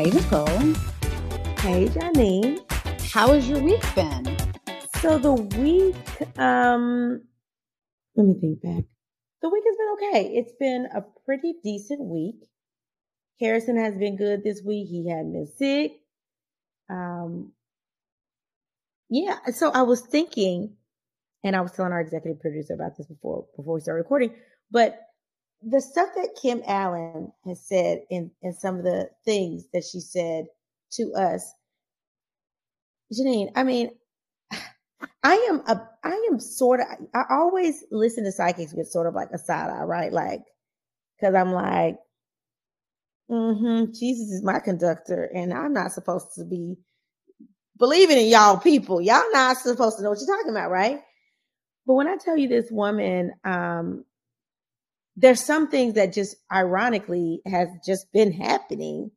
Hey, Nicole. Hey, Janine. How has your week been? So the week, um, let me think back. The week has been okay. It's been a pretty decent week. Harrison has been good this week. He hadn't been sick. Um, yeah. So I was thinking, and I was telling our executive producer about this before before we started recording, but the stuff that Kim Allen has said in in some of the things that she said to us, Janine. I mean, I am a I am sort of I always listen to psychics with sort of like a side eye, right? Like, because I'm like, mm-hmm, Jesus is my conductor, and I'm not supposed to be believing in y'all people. Y'all not supposed to know what you're talking about, right? But when I tell you this woman, um, there's some things that just ironically has just been happening.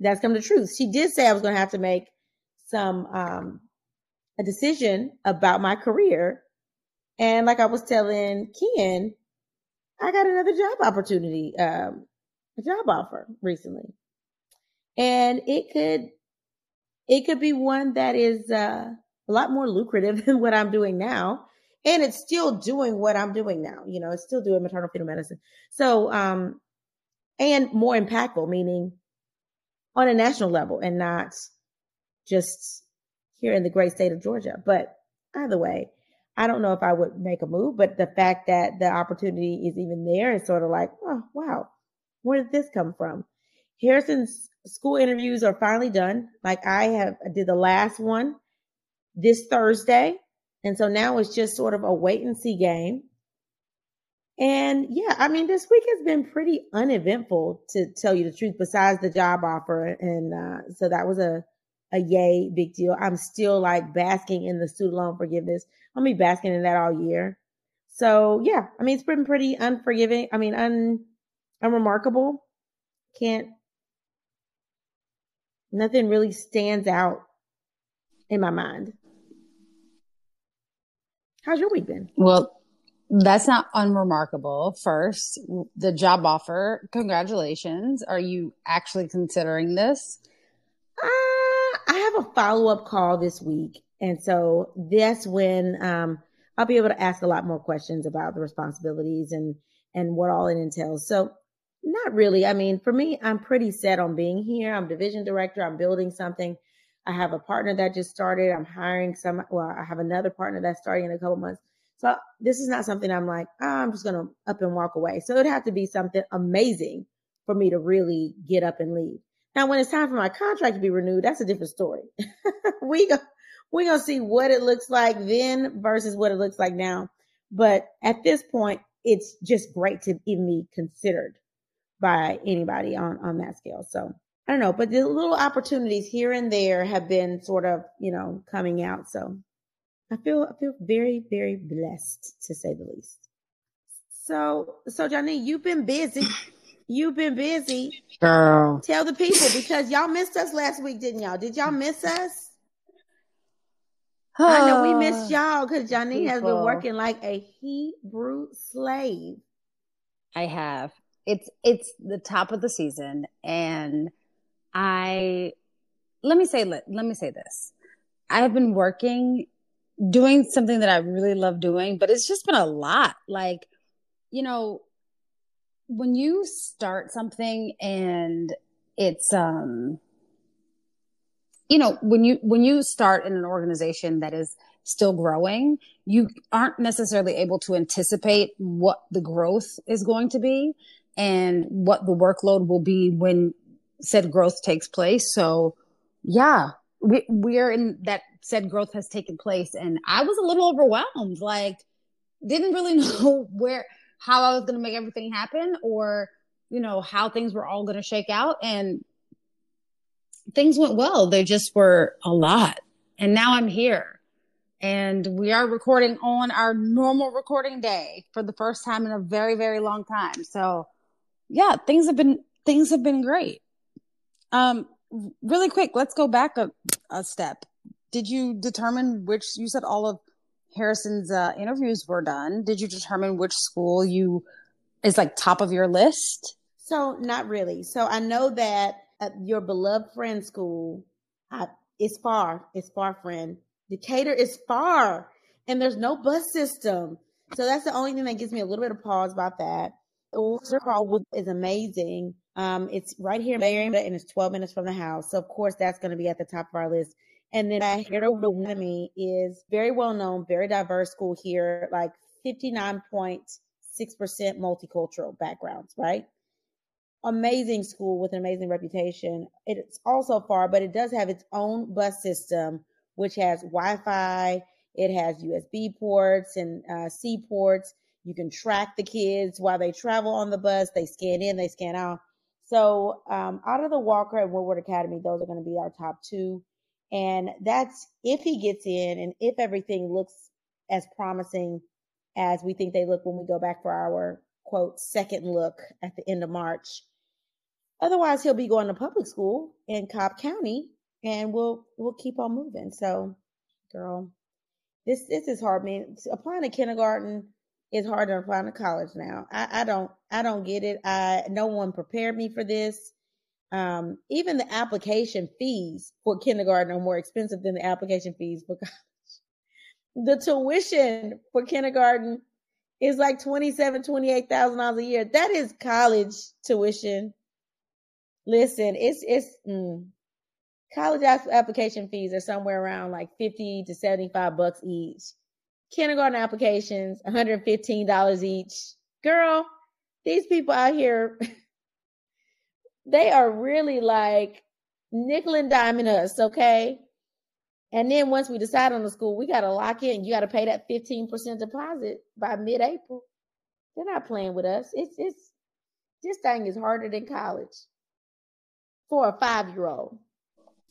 That's come to truth. She did say I was going to have to make some um, a decision about my career, and like I was telling Ken, I got another job opportunity, um, a job offer recently, and it could it could be one that is uh, a lot more lucrative than what I'm doing now. And it's still doing what I'm doing now. You know, it's still doing maternal fetal medicine. So, um, and more impactful, meaning on a national level and not just here in the great state of Georgia. But either way, I don't know if I would make a move, but the fact that the opportunity is even there is sort of like, oh, wow, where did this come from? Harrison's school interviews are finally done. Like I have I did the last one this Thursday. And so now it's just sort of a wait and see game. And yeah, I mean, this week has been pretty uneventful to tell you the truth, besides the job offer. And uh, so that was a, a yay big deal. I'm still like basking in the student loan forgiveness. I'll be basking in that all year. So yeah, I mean, it's been pretty unforgiving. I mean, un, unremarkable. Can't nothing really stands out in my mind. How's your week been? Well, that's not unremarkable. First, the job offer. Congratulations. Are you actually considering this? Uh, I have a follow up call this week. And so that's when um, I'll be able to ask a lot more questions about the responsibilities and, and what all it entails. So not really. I mean, for me, I'm pretty set on being here. I'm division director. I'm building something. I have a partner that just started. I'm hiring some. Well, I have another partner that's starting in a couple months. So this is not something I'm like, oh, I'm just going to up and walk away. So it'd have to be something amazing for me to really get up and leave. Now, when it's time for my contract to be renewed, that's a different story. we go, we're going to see what it looks like then versus what it looks like now. But at this point, it's just great to even be considered by anybody on on that scale. So I don't know, but the little opportunities here and there have been sort of you know coming out. So I feel I feel very very blessed to say the least. So so Janine, you've been busy. You've been busy. Girl. Tell the people because y'all missed us last week, didn't y'all? Did y'all miss us? I know we missed y'all because Janine has been working like a Hebrew slave. I have. It's it's the top of the season and I let me say let, let me say this. I have been working doing something that I really love doing, but it's just been a lot. Like, you know, when you start something and it's um you know when you when you start in an organization that is still growing you aren't necessarily able to anticipate what the growth is going to be and what the workload will be when said growth takes place. So yeah we we're in that said growth has taken place. And i was a little overwhelmed. Like didn't really know where how i was going to make everything happen or you know how things were all going to shake out. And things went well. They just were a lot. And now i'm here. And we are recording on our normal recording day for the first time in a very very long time. So yeah things have been things have been great um really quick let's go back a, a step did you determine which you said all of harrison's uh, interviews were done did you determine which school you is like top of your list So not really. So I know that at your beloved friend school I, is far. It's far, friend. Decatur is far, and there's no bus system. So that's the only thing that gives me a little bit of pause about that. Ulster Hall is amazing. Um, it's right here in Marietta, and it's 12 minutes from the house. So of course that's going to be at the top of our list. And then I heard over to me is very well known, very diverse school here, like 59.6% multicultural backgrounds, right? amazing school with an amazing reputation. It's also far, but it does have its own bus system, which has Wi-Fi. It has USB ports and uh, C ports. You can track the kids while they travel on the bus. They scan in, they scan out. So um, out of the Walker and Woodward Academy, those are going to be our top two. And that's if he gets in and if everything looks as promising as we think they look when we go back for our quote second look at the end of March. Otherwise, he'll be going to public school in Cobb County, and we'll we'll keep on moving. So, girl, this this is hard. Man, applying to kindergarten is harder to applying to college now. I, I don't I don't get it. I no one prepared me for this. Um, even the application fees for kindergarten are more expensive than the application fees for college. The tuition for kindergarten is like twenty seven, twenty eight thousand dollars a year. That is college tuition. Listen, it's it's mm, college application fees are somewhere around like fifty to seventy five bucks each. Kindergarten applications, one hundred fifteen dollars each. Girl, these people out here, they are really like nickel and diming us, okay? And then once we decide on the school, we got to lock in. You got to pay that 15% deposit by mid April. They're not playing with us. It's, it's, this thing is harder than college for a five year old.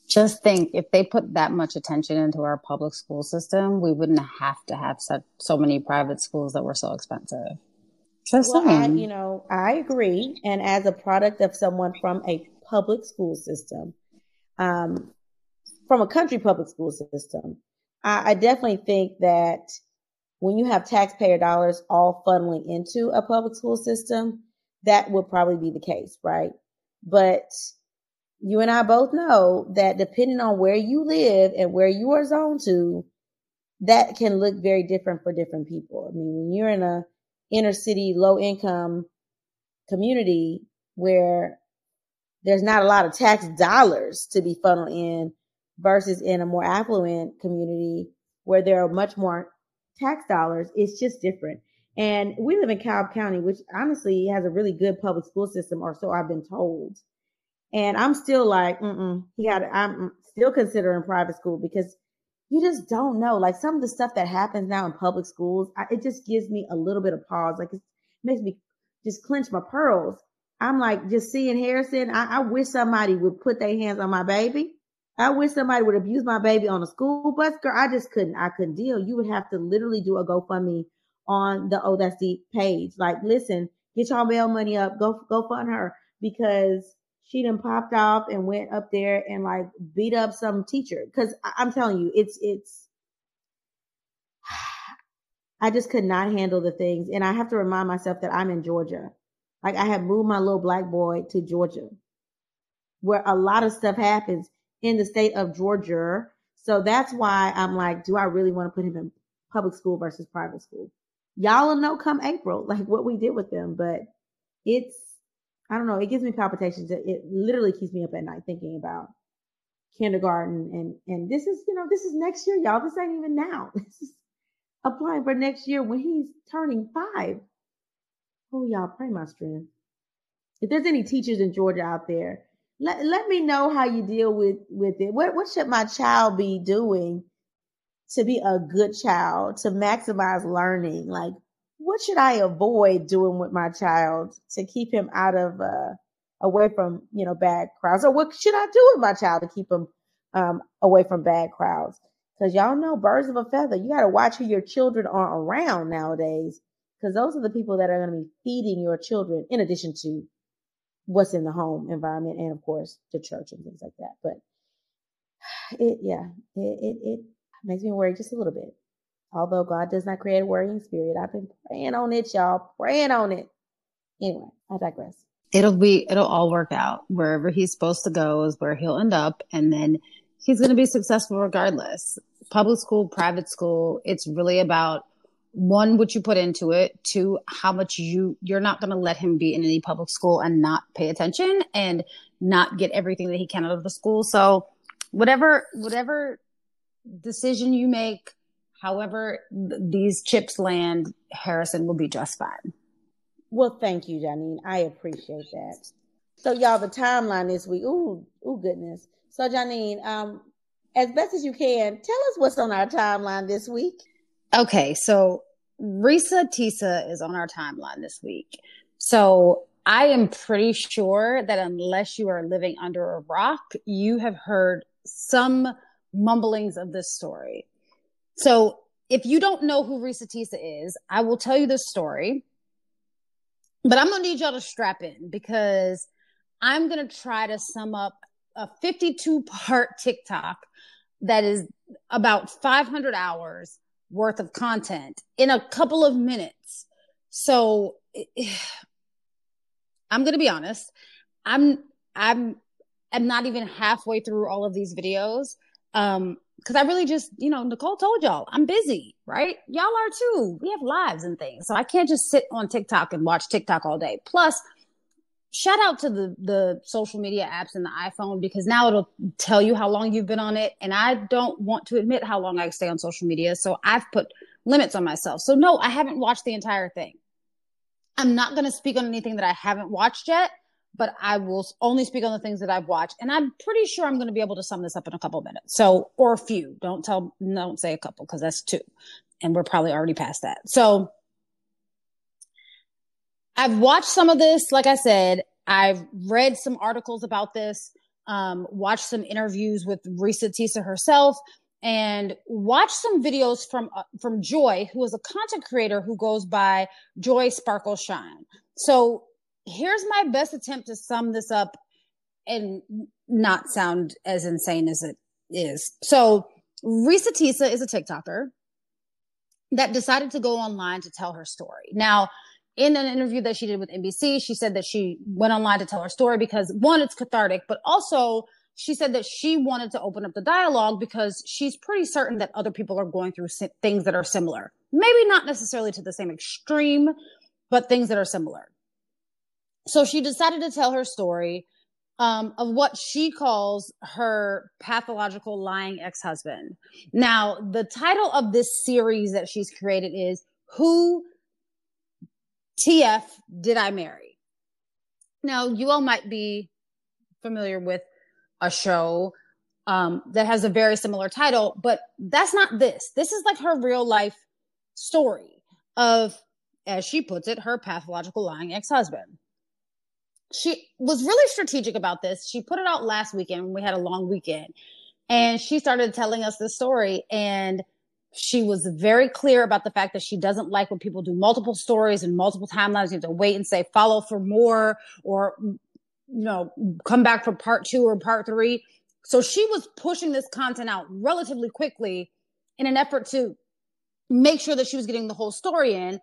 Just think if they put that much attention into our public school system, we wouldn't have to have such so many private schools that were so expensive. Just Well, I, you know, I agree. And as a product of someone from a public school system, um, from a country public school system, I, I definitely think that when you have taxpayer dollars all funneling into a public school system, that would probably be the case, right? But you and I both know that depending on where you live and where you are zoned to, that can look very different for different people. I mean, when you're in a inner city, low income community where there's not a lot of tax dollars to be funneled in versus in a more affluent community where there are much more tax dollars, it's just different. And we live in Cobb County, which honestly has a really good public school system, or so I've been told. And I'm still like, mm he got. I'm still considering private school because you just don't know. Like some of the stuff that happens now in public schools, I, it just gives me a little bit of pause. Like it makes me just clench my pearls. I'm like just seeing Harrison. I, I wish somebody would put their hands on my baby. I wish somebody would abuse my baby on a school bus. Girl, I just couldn't. I couldn't deal. You would have to literally do a GoFundMe on the Oh That's Deep page. Like, listen, Get y'all bail money up. Go go fund her because she done popped off and went up there and like beat up some teacher. Cause I'm telling you, it's it's I just could not handle the things. And I have to remind myself that I'm in Georgia. Like I have moved my little black boy to Georgia, where a lot of stuff happens in the state of Georgia. So that's why I'm like, do I really want to put him in public school versus private school? Y'all will know come April, like what we did with them. But it's, I don't know, it gives me palpitations. It literally keeps me up at night thinking about kindergarten and and this is you know this is next year y'all this ain't even now this is applying for next year when he's turning five. Oh, y'all pray my strength. If there's any teachers in Georgia out there, let, let me know how you deal with, with it. What, what should my child be doing to be a good child, to maximize learning? Like, what should I avoid doing with my child to keep him out of, uh, away from, you know, bad crowds? Or what should I do with my child to keep him, um, away from bad crowds? Because y'all know birds of a feather. You got to watch who your children are around nowadays. Because those are the people that are going to be feeding your children, in addition to what's in the home environment and, of course, the church and things like that. But it, yeah, it, it, it makes me worry just a little bit. Although God does not create a worrying spirit, I've been praying on it, y'all, praying on it. Anyway, I digress. It'll be, it'll all work out. Wherever he's supposed to go is where he'll end up. And then he's going to be successful regardless. Public school, private school, it's really about one, what you put into it, two, how much you, you're not going to let him be in any public school and not pay attention and not get everything that he can out of the school. So whatever, whatever decision you make, however th- these chips land, Harrison will be just fine. Well, thank you, Janine. I appreciate that. So, y'all, the timeline this week. Ooh, ooh, goodness. So, Janine, um, as best as you can, tell us what's on our timeline this week. Okay, so Reesa Teesa is on our timeline this week. So I am pretty sure that unless you are living under a rock, you have heard some mumblings of this story. So if you don't know who Reesa Teesa is, I will tell you this story. But I'm gonna need y'all to strap in because I'm gonna try to sum up a 52 part TikTok that is about 500 hours worth of content in a couple of minutes. So I'm to be honest. I'm, I'm, I'm not even halfway through all of these videos. Um, cause I really just, you know, Nicole told y'all I'm busy, right? Y'all are too. We have lives and things. So I can't just sit on TikTok and watch TikTok all day. Plus shout out to the the social media apps and the iPhone because now it'll tell you how long you've been on it and I don't want to admit how long I stay on social media so I've put limits on myself. So no, I haven't watched the entire thing. I'm not going to speak on anything that I haven't watched yet, but I will only speak on the things that I've watched and I'm pretty sure I'm going to be able to sum this up in a couple of minutes. So or a few. Don't tell don't say a couple because that's two. And we're probably already past that. So I've watched some of this. Like I said, I've read some articles about this, um, watched some interviews with Reesa Teesa herself, and watched some videos from uh, from Joy, who is a content creator who goes by Joy Sparkle Shine. So here's my best attempt to sum this up and not sound as insane as it is. So Reesa Teesa is a TikToker that decided to go online to tell her story. Now, in an interview that she did with NBC, she said that she went online to tell her story because one, it's cathartic, but also she said that she wanted to open up the dialogue because she's pretty certain that other people are going through things that are similar. Maybe not necessarily to the same extreme, but things that are similar. So she decided to tell her story um, of what she calls her pathological lying ex husband. Now, the title of this series that she's created is Who TF Did I Marry? Now, you all might be familiar with a show um, that has a very similar title, but that's not this. This is like her real life story of, as she puts it, her pathological lying ex husband. She was really strategic about this. She put it out last weekend we had a long weekend, and she started telling us this story. And She was very clear about the fact that she doesn't like when people do multiple stories and multiple timelines. You have to wait and say follow for more or, you know, come back for part two or part three. So she was pushing this content out relatively quickly in an effort to make sure that she was getting the whole story in.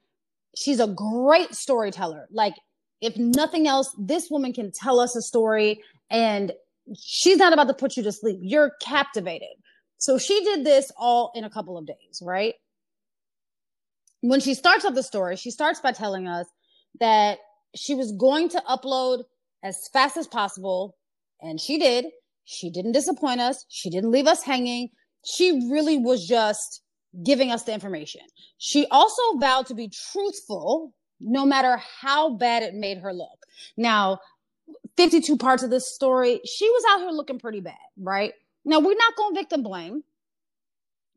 She's a great storyteller. Like, if nothing else, this woman can tell us a story and she's not about to put you to sleep. You're captivated. So she did this all in a couple of days, right? When she starts up the story, she starts by telling us that she was going to upload as fast as possible. And she did. She didn't disappoint us. She didn't leave us hanging. She really was just giving us the information. She also vowed to be truthful no matter how bad it made her look. Now, 52 parts of this story, she was out here looking pretty bad, right? Now, we're not going to victim blame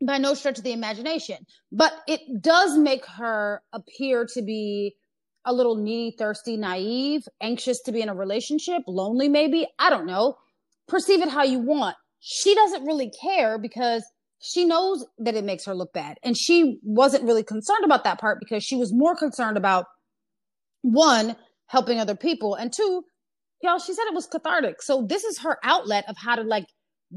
by no stretch of the imagination, but it does make her appear to be a little needy, thirsty, naive, anxious to be in a relationship, lonely, maybe. I don't know. Perceive it how you want. She doesn't really care because she knows that it makes her look bad. And she wasn't really concerned about that part because she was more concerned about one, helping other people, and two, y'all, she said it was cathartic. So this is her outlet of how to like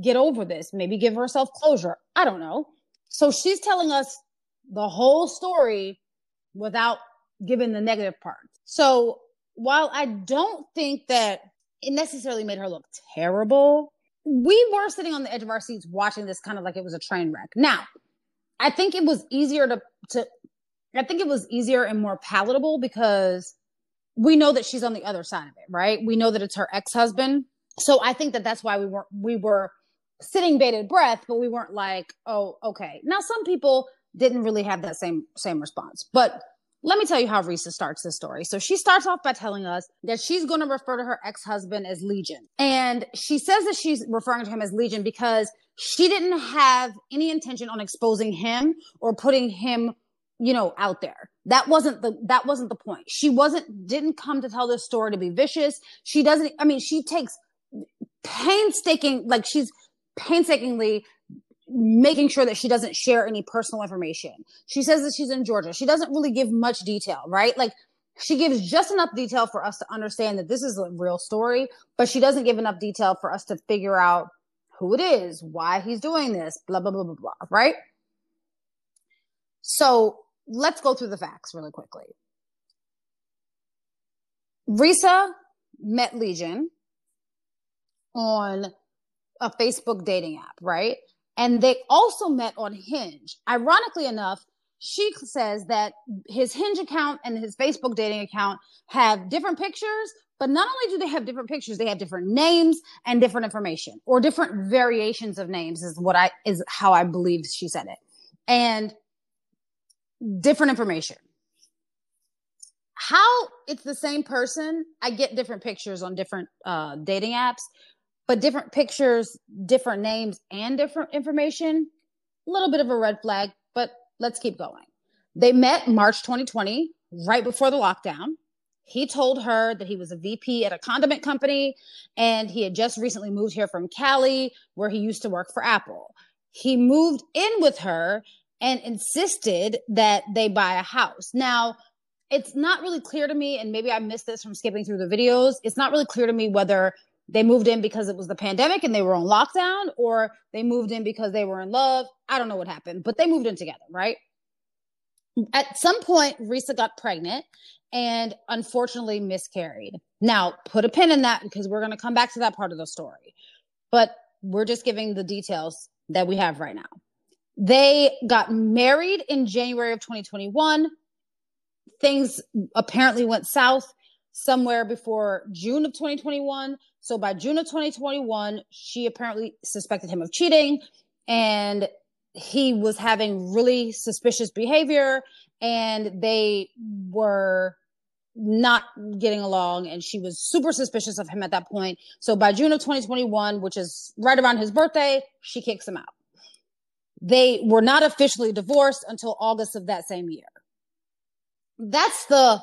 get over this, maybe give herself closure. I don't know. So she's telling us the whole story without giving the negative part. So while I don't think that it necessarily made her look terrible, we were sitting on the edge of our seats watching this kind of like it was a train wreck. Now, I think it was easier to to I think it was easier and more palatable because we know that she's on the other side of it, right? We know that it's her ex-husband. So I think that that's why we weren't we were sitting bated breath, but we weren't like, oh, okay. Now some people didn't really have that same same response. But let me tell you how Reesa starts this story. So she starts off by telling us that she's going to refer to her ex-husband as Legion. And she says that she's referring to him as Legion because she didn't have any intention on exposing him or putting him, you know, out there. That wasn't the that wasn't the point. She wasn't didn't come to tell this story to be vicious. She doesn't I mean, she takes painstaking like she's painstakingly making sure that she doesn't share any personal information. She says that she's in Georgia. She doesn't really give much detail, right? Like she gives just enough detail for us to understand that this is a real story, but she doesn't give enough detail for us to figure out who it is, why he's doing this, blah, blah, blah, blah, blah, right? So let's go through the facts really quickly. Reesa met Legion on a Facebook dating app, right? And they also met on Hinge. Ironically enough, she says that his Hinge account and his Facebook dating account have different pictures, but not only do they have different pictures, they have different names and different information or different variations of names is what I is how I believe she said it. And different information. How it's the same person, I get different pictures on different uh, dating apps, but different pictures, different names, and different information, a little bit of a red flag, but let's keep going. They met March 2020, right before the lockdown. He told her that he was a VP at a condiment company and he had just recently moved here from Cali, where he used to work for Apple. He moved in with her and insisted that they buy a house. Now, it's not really clear to me, and maybe I missed this from skipping through the videos. It's not really clear to me whether they moved in because it was the pandemic and they were on lockdown, or they moved in because they were in love. I don't know what happened, but they moved in together, right? At some point, Reesa got pregnant and unfortunately miscarried. Now, put a pin in that because we're going to come back to that part of the story. But we're just giving the details that we have right now. They got married in January of 2021. Things apparently went south somewhere before June of 2021. So by June of 2021, she apparently suspected him of cheating and he was having really suspicious behavior and they were not getting along and she was super suspicious of him at that point. So by June of 2021, which is right around his birthday, she kicks him out. They were not officially divorced until August of that same year. That's the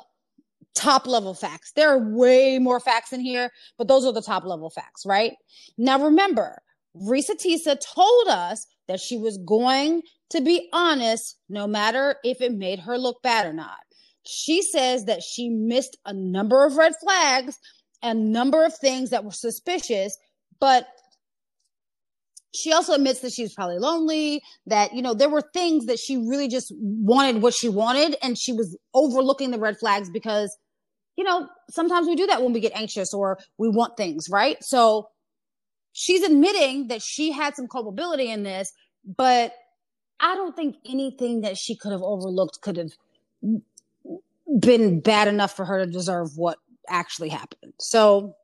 top level facts. There are way more facts in here, but those are the top level facts, right? Now remember, Reesa Teesa told us that she was going to be honest, no matter if it made her look bad or not, she says that she missed a number of red flags, a number of things that were suspicious, but she also admits that she was probably lonely, that, you know, there were things that she really just wanted what she wanted, and she was overlooking the red flags because, you know, sometimes we do that when we get anxious or we want things, right? So she's admitting that she had some culpability in this, but I don't think anything that she could have overlooked could have been bad enough for her to deserve what actually happened. So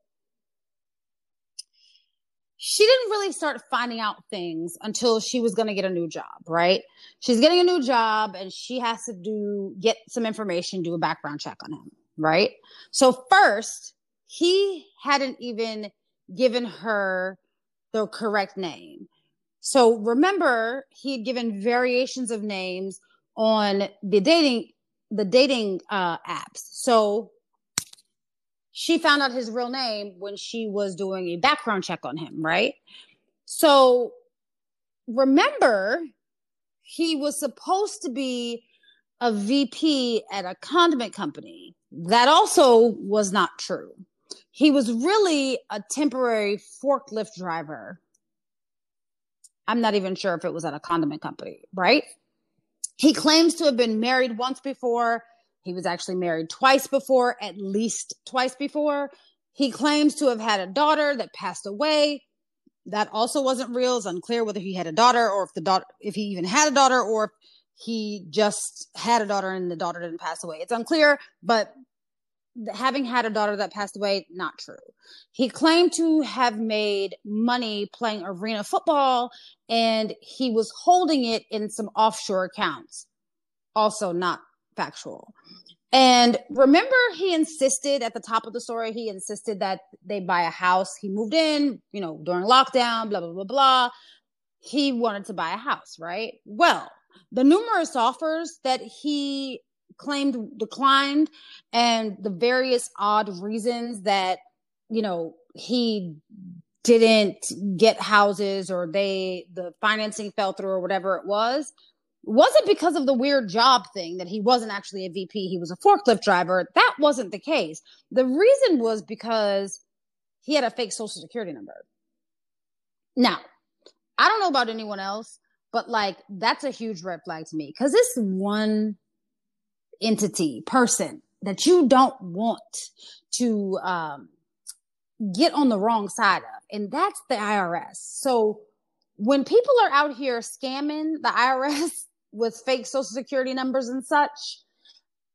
she didn't really start finding out things until she was going to get a new job, right? She's getting a new job and she has to do get some information, do a background check on him, right? So first, he hadn't even given her the correct name. So remember, he had given variations of names on the dating the dating uh, apps. So she found out his real name when she was doing a background check on him, right? So remember, he was supposed to be a VP at a condiment company. That also was not true. He was really a temporary forklift driver. I'm not even sure if it was at a condiment company, right? He claims to have been married once before. He was actually married twice before, at least twice before. He claims to have had a daughter that passed away. That also wasn't real. It's unclear whether he had a daughter or if the daughter, if he even had a daughter or if he just had a daughter and the daughter didn't pass away. It's unclear, but having had a daughter that passed away, not true. He claimed to have made money playing arena football and he was holding it in some offshore accounts. Also, not factual. And remember, he insisted at the top of the story, he insisted that they buy a house. He moved in, you know, during lockdown, blah, blah, blah, blah. He wanted to buy a house, right? Well, the numerous offers that he claimed declined and the various odd reasons that you know he didn't get houses or they the financing fell through or whatever it was wasn't because of the weird job thing that he wasn't actually a VP he was a forklift driver that wasn't the case the reason was because he had a fake social security number now i don't know about anyone else but like that's a huge red flag to me cuz this one entity, person that you don't want to um, get on the wrong side of. And that's the IRS. So when people are out here scamming the IRS with fake social security numbers and such,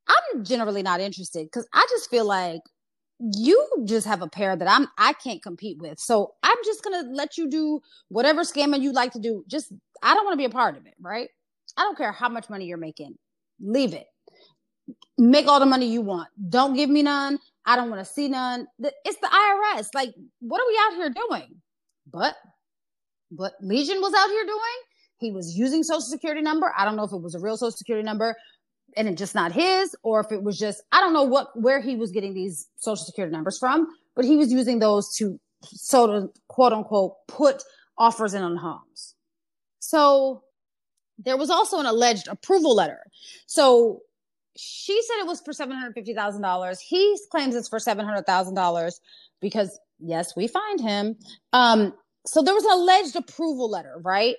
I'm generally not interested because I just feel like you just have a pair that I'm I can't compete with. So I'm just gonna let you do whatever scamming you like to do. Just I don't want to be a part of it, right? I don't care how much money you're making. Leave it make all the money you want. Don't give me none. I don't want to see none. It's the IRS. Like, what are we out here doing? But what Legion was out here doing, he was using social security number. I don't know if it was a real social security number and it just not his, or if it was just, I don't know what, where he was getting these social security numbers from, but he was using those to sort of quote unquote put offers in on homes. So there was also an alleged approval letter. So she said it was for $750,000. He claims it's for $700,000 because yes, we find him. Um, so there was an alleged approval letter, right?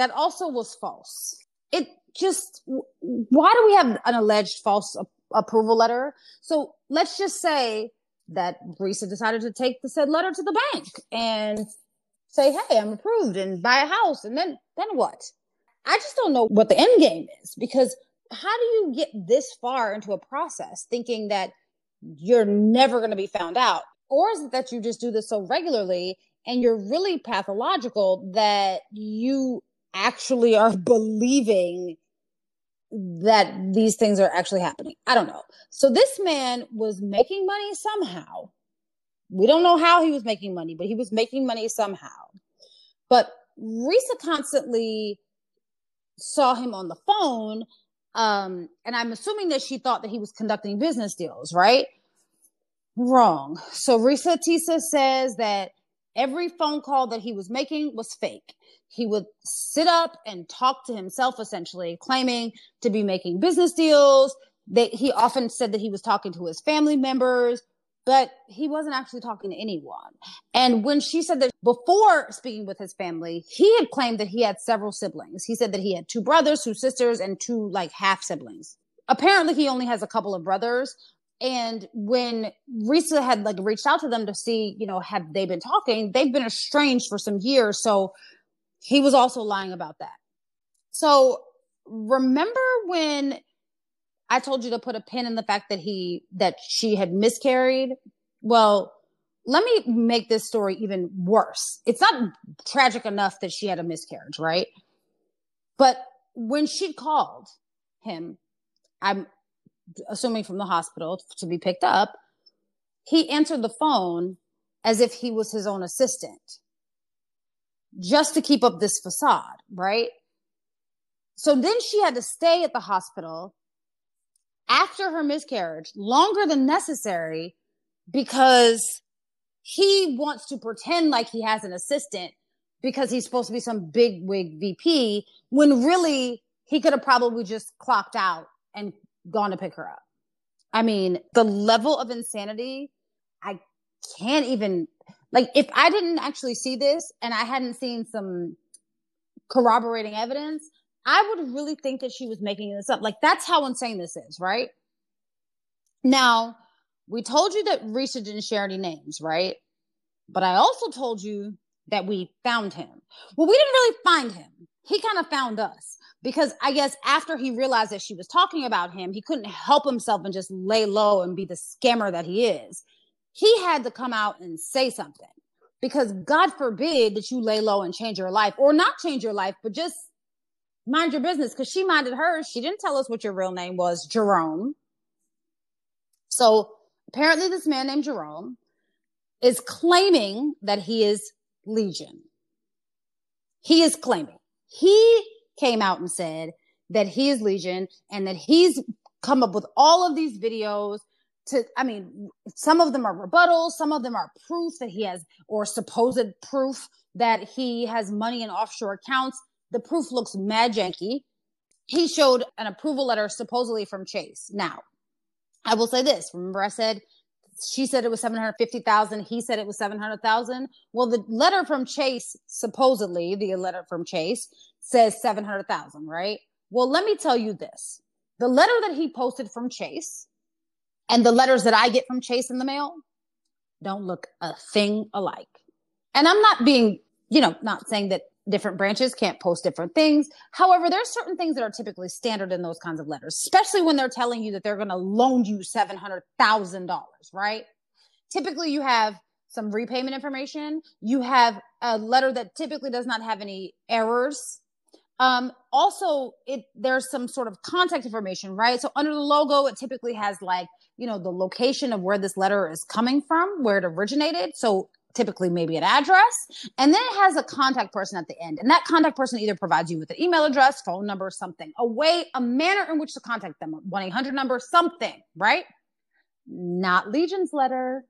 That also was false. It just, why do we have an alleged false a- approval letter? So let's just say that Reesa decided to take the said letter to the bank and say, Hey, I'm approved and buy a house. And then, then what? I just don't know what the end game is because how do you get this far into a process thinking that you're never going to be found out? Or is it that you just do this so regularly and you're really pathological that you actually are believing that these things are actually happening? I don't know. So this man was making money somehow. We don't know how he was making money, but he was making money somehow. But Reesa constantly saw him on the phone um, and I'm assuming that she thought that he was conducting business deals, right? Wrong. So Reesa Teesa says that Every phone call that he was making was fake. He would sit up and talk to himself, essentially, claiming to be making business deals. That he often said that he was talking to his family members, but he wasn't actually talking to anyone. And when she said that before speaking with his family, he had claimed that he had several siblings. He said that he had two brothers, two sisters, and two like half siblings. Apparently, he only has a couple of brothers, and when Reesa had like reached out to them to see, you know, have they been talking, they've been estranged for some years. So he was also lying about that. So remember when I told you to put a pin in the fact that he that she had miscarried? Well, let me make this story even worse. It's not tragic enough that she had a miscarriage, right? But when she called him, I'm assuming from the hospital to be picked up, he answered the phone as if he was his own assistant just to keep up this facade, right? So then she had to stay at the hospital after her miscarriage longer than necessary because he wants to pretend like he has an assistant because he's supposed to be some big wig VP when really he could have probably just clocked out and gone to pick her up. I mean, the level of insanity, I can't even like if I didn't actually see this and I hadn't seen some corroborating evidence, I would really think that she was making this up. Like that's how insane this is, right? Now, we told you that Reesa didn't share any names, right? But I also told you that we found him. Well, we didn't really find him. He kind of found us because I guess after he realized that she was talking about him, he couldn't help himself and just lay low and be the scammer that he is. He had to come out and say something because God forbid that you lay low and change your life or not change your life, but just mind your business because she minded hers. She didn't tell us what your real name was, Jerome. So apparently, this man named Jerome is claiming that he is Legion. He is claiming. He came out and said that he is Legion and that he's come up with all of these videos to i mean some of them are rebuttals some of them are proof that he has or supposed proof that he has money in offshore accounts. The proof looks mad janky. He showed an approval letter supposedly from chase. Now i will say this. Remember i said she said it was 750,000 he said it was 700,000 well the letter from chase supposedly the letter from chase says 700,000, right? Well, let me tell you this. The letter that he posted from Chase and the letters that I get from Chase in the mail don't look a thing alike. And I'm not being, you know, not saying that different branches can't post different things. However, there's certain things that are typically standard in those kinds of letters, especially when they're telling you that they're going to loan you $700,000, right? Typically you have some repayment information. You have a letter that typically does not have any errors um, also, it there's some sort of contact information, right? So under the logo, it typically has like you know the location of where this letter is coming from, where it originated. So typically maybe an address, and then it has a contact person at the end, and that contact person either provides you with an email address, phone number, something, a way, a manner in which to contact them, one eight hundred number, something, right? Not Legion's letter.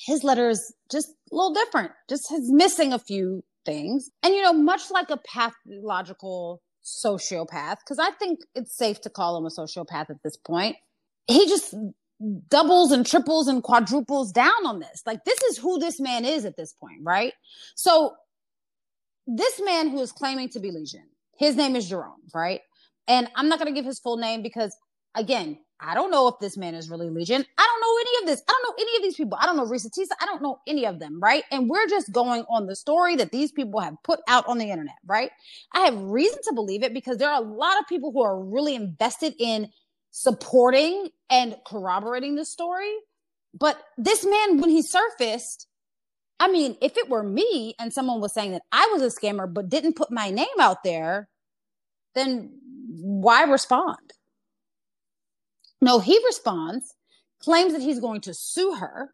His letter is just a little different. Just is missing a few things. And, you know, much like a pathological sociopath, because I think it's safe to call him a sociopath at this point, he just doubles and triples and quadruples down on this. Like, this is who this man is at this point, right? So, this man who is claiming to be Legion, his name is Jerome, right? And I'm not going to give his full name because, again, I don't know if this man is really Legion. I don't of this. I don't know any of these people. I don't know Reesa Teesa. I don't know any of them, right? And we're just going on the story that these people have put out on the internet, right? I have reason to believe it because there are a lot of people who are really invested in supporting and corroborating the story. But this man, when he surfaced, I mean, if it were me and someone was saying that I was a scammer but didn't put my name out there, then why respond? No, he responds, claims that he's going to sue her,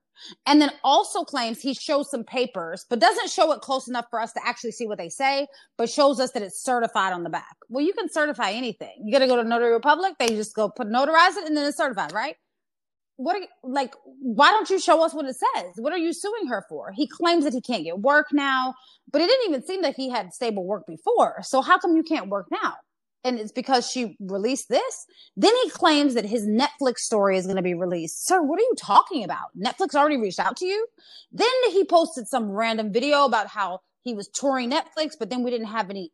and then also claims he shows some papers, but doesn't show it close enough for us to actually see what they say, but shows us that it's certified on the back. Well, you can certify anything. You got to go to Notary Republic, they just go put notarize it, and then it's certified, right? what are you, like why don't you show us what it says what are you suing her for he claims that he can't get work now but it didn't even seem that he had stable work before so how come you can't work now and it's because she released this then he claims that his netflix story is going to be released. Sir what are you talking about? Netflix already reached out to you? Then he posted some random video about how he was touring netflix but then we didn't have any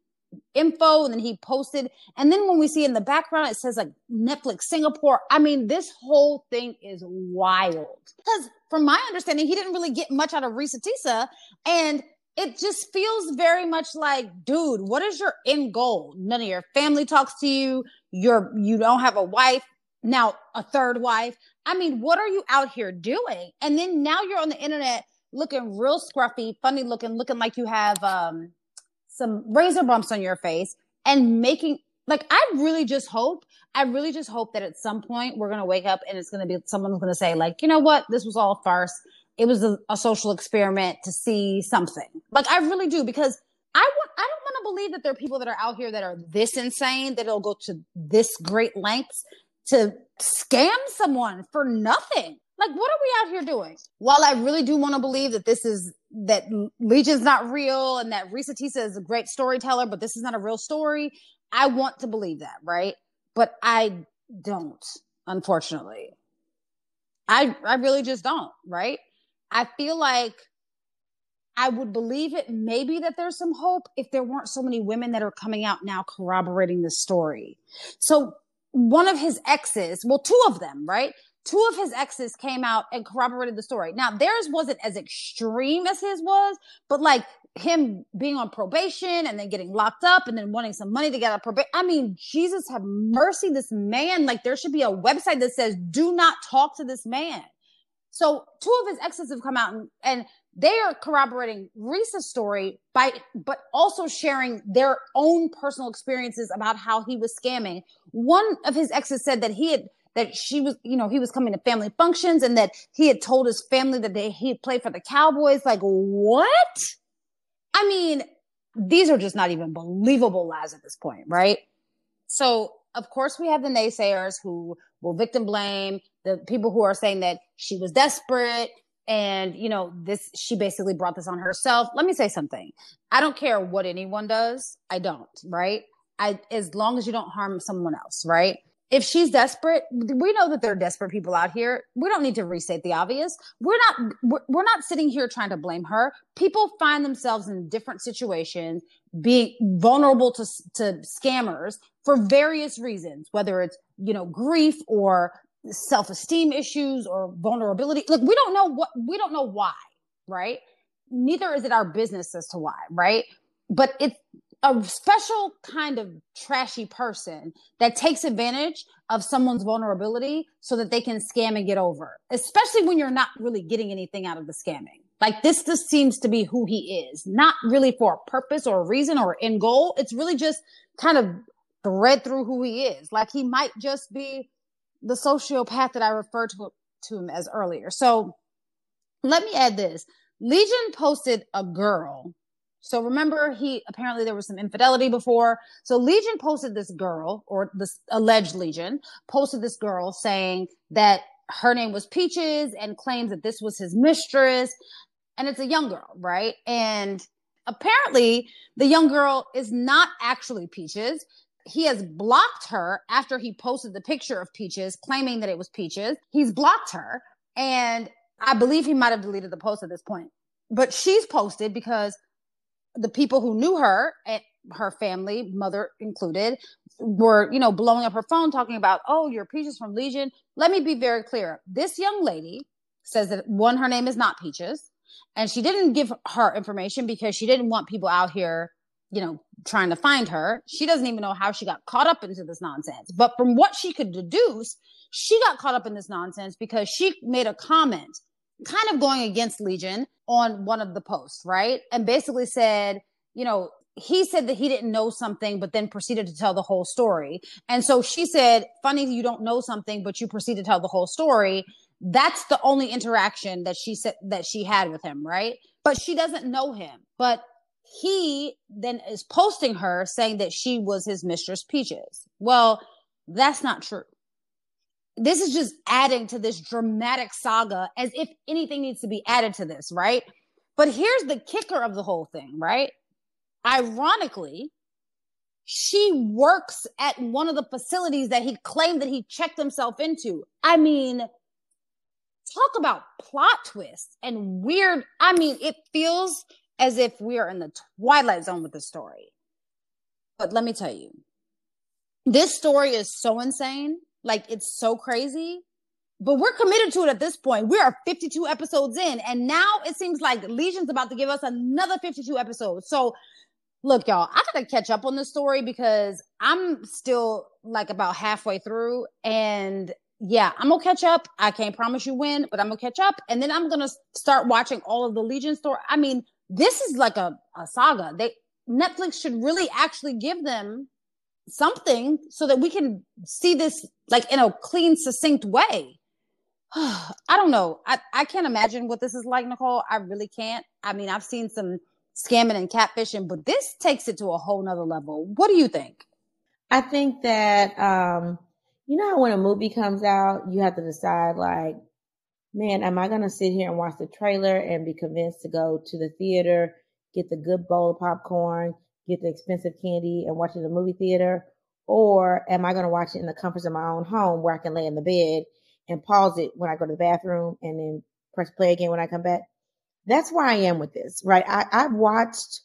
info and then he posted. And then when we see in the background it says like netflix singapore. I mean this whole thing is wild. Because from my understanding he didn't really get much out of Reesa Teesa. and it just feels very much like dude what is your end goal? None of your family talks to you. You're you don't have a wife. Now a third wife. I mean what are you out here doing? And then now you're on the internet looking real scruffy funny looking looking like you have um some razor bumps on your face and making like I really just hope, I really just hope that at some point we're gonna wake up and it's gonna be someone's gonna say, like, you know what, this was all a farce. It was a, a social experiment to see something. Like I really do because I want I don't want to believe that there are people that are out here that are this insane that it'll go to this great lengths to scam someone for nothing. Like, what are we out here doing? While I really do want to believe that this is that Legion's not real and that Reesa Teesa is a great storyteller, but this is not a real story, I want to believe that, right? But I don't, unfortunately. I I really just don't, right? I feel like I would believe it maybe that there's some hope if there weren't so many women that are coming out now corroborating the story. So one of his exes, well, two of them, right? two of his exes came out and corroborated the story. Now theirs wasn't as extreme as his was, but like him being on probation and then getting locked up and then wanting some money to get out of probation. I mean, Jesus have mercy, this man. Like there should be a website that says, do not talk to this man. So two of his exes have come out and, and they are corroborating Reese's story by, but also sharing their own personal experiences about how he was scamming. One of his exes said that he had that she was, you know, he was coming to family functions and that he had told his family that they, he played for the Cowboys. Like, what? I mean, these are just not even believable lies at this point, right? So, of course, we have the naysayers who will victim blame, the people who are saying that she was desperate and, you know, this, she basically brought this on herself. Let me say something. I don't care what anyone does. I don't, right? I, as long as you don't harm someone else, right? if she's desperate, we know that there are desperate people out here. We don't need to restate the obvious. We're not we're not sitting here trying to blame her. People find themselves in different situations, being vulnerable to to scammers for various reasons, whether it's, you know, grief or self-esteem issues or vulnerability. Look, we don't know what we don't know why, right? Neither is it our business as to why, right? But it's a special kind of trashy person that takes advantage of someone's vulnerability so that they can scam and get over, especially when you're not really getting anything out of the scamming. Like this just seems to be who he is, not really for a purpose or a reason or end goal. It's really just kind of thread through who he is. Like he might just be the sociopath that I referred to, to him as earlier. So let me add this. Legion posted a girl so remember, he apparently there was some infidelity before. So Legion posted this girl, or this alleged Legion, posted this girl saying that her name was Peaches and claims that this was his mistress. And it's a young girl, right? And apparently the young girl is not actually Peaches. He has blocked her after he posted the picture of Peaches, claiming that it was Peaches. He's blocked her. And I believe he might have deleted the post at this point. But she's posted because the people who knew her and her family, mother included, were, you know, blowing up her phone talking about, oh, your Peaches from Legion. Let me be very clear. This young lady says that one, her name is not Peaches. And she didn't give her information because she didn't want people out here, you know, trying to find her. She doesn't even know how she got caught up into this nonsense. But from what she could deduce, she got caught up in this nonsense because she made a comment kind of going against Legion on one of the posts, right? And basically said, you know, he said that he didn't know something, but then proceeded to tell the whole story. And so she said, funny, you don't know something, but you proceed to tell the whole story. That's the only interaction that she said that she had with him, right? But she doesn't know him. But he then is posting her saying that she was his mistress Peaches. Well, that's not true. this is just adding to this dramatic saga as if anything needs to be added to this, right? But here's the kicker of the whole thing, right? Ironically, she works at one of the facilities that he claimed that he checked himself into. I mean, talk about plot twists and weird. I mean, it feels as if we are in the twilight zone with the story. But let me tell you, this story is so insane. Like, it's so crazy. But we're committed to it at this point. We are 52 episodes in, and now it seems like Legion's about to give us another 52 episodes. So, look, y'all, I gotta catch up on this story because I'm still like about halfway through, and yeah, I'm gonna catch up. I can't promise you when, but I'm gonna catch up, and then I'm gonna start watching all of the Legion story. I mean, this is like a, a saga. They Netflix should really actually give them something so that we can see this like in a clean, succinct way. I don't know. I, I can't imagine what this is like, Nicole. I really can't. I mean, I've seen some scamming and catfishing, but this takes it to a whole nother level. What do you think? I think that um, you know how when a movie comes out, you have to decide like, man, am I gonna sit here and watch the trailer and be convinced to go to the theater, get the good bowl of popcorn, get the expensive candy and watch it in the movie theater? Or am I gonna watch it in the comforts of my own home where I can lay in the bed and pause it when I go to the bathroom and then press play again when I come back? That's where I am with this, right? I, I've watched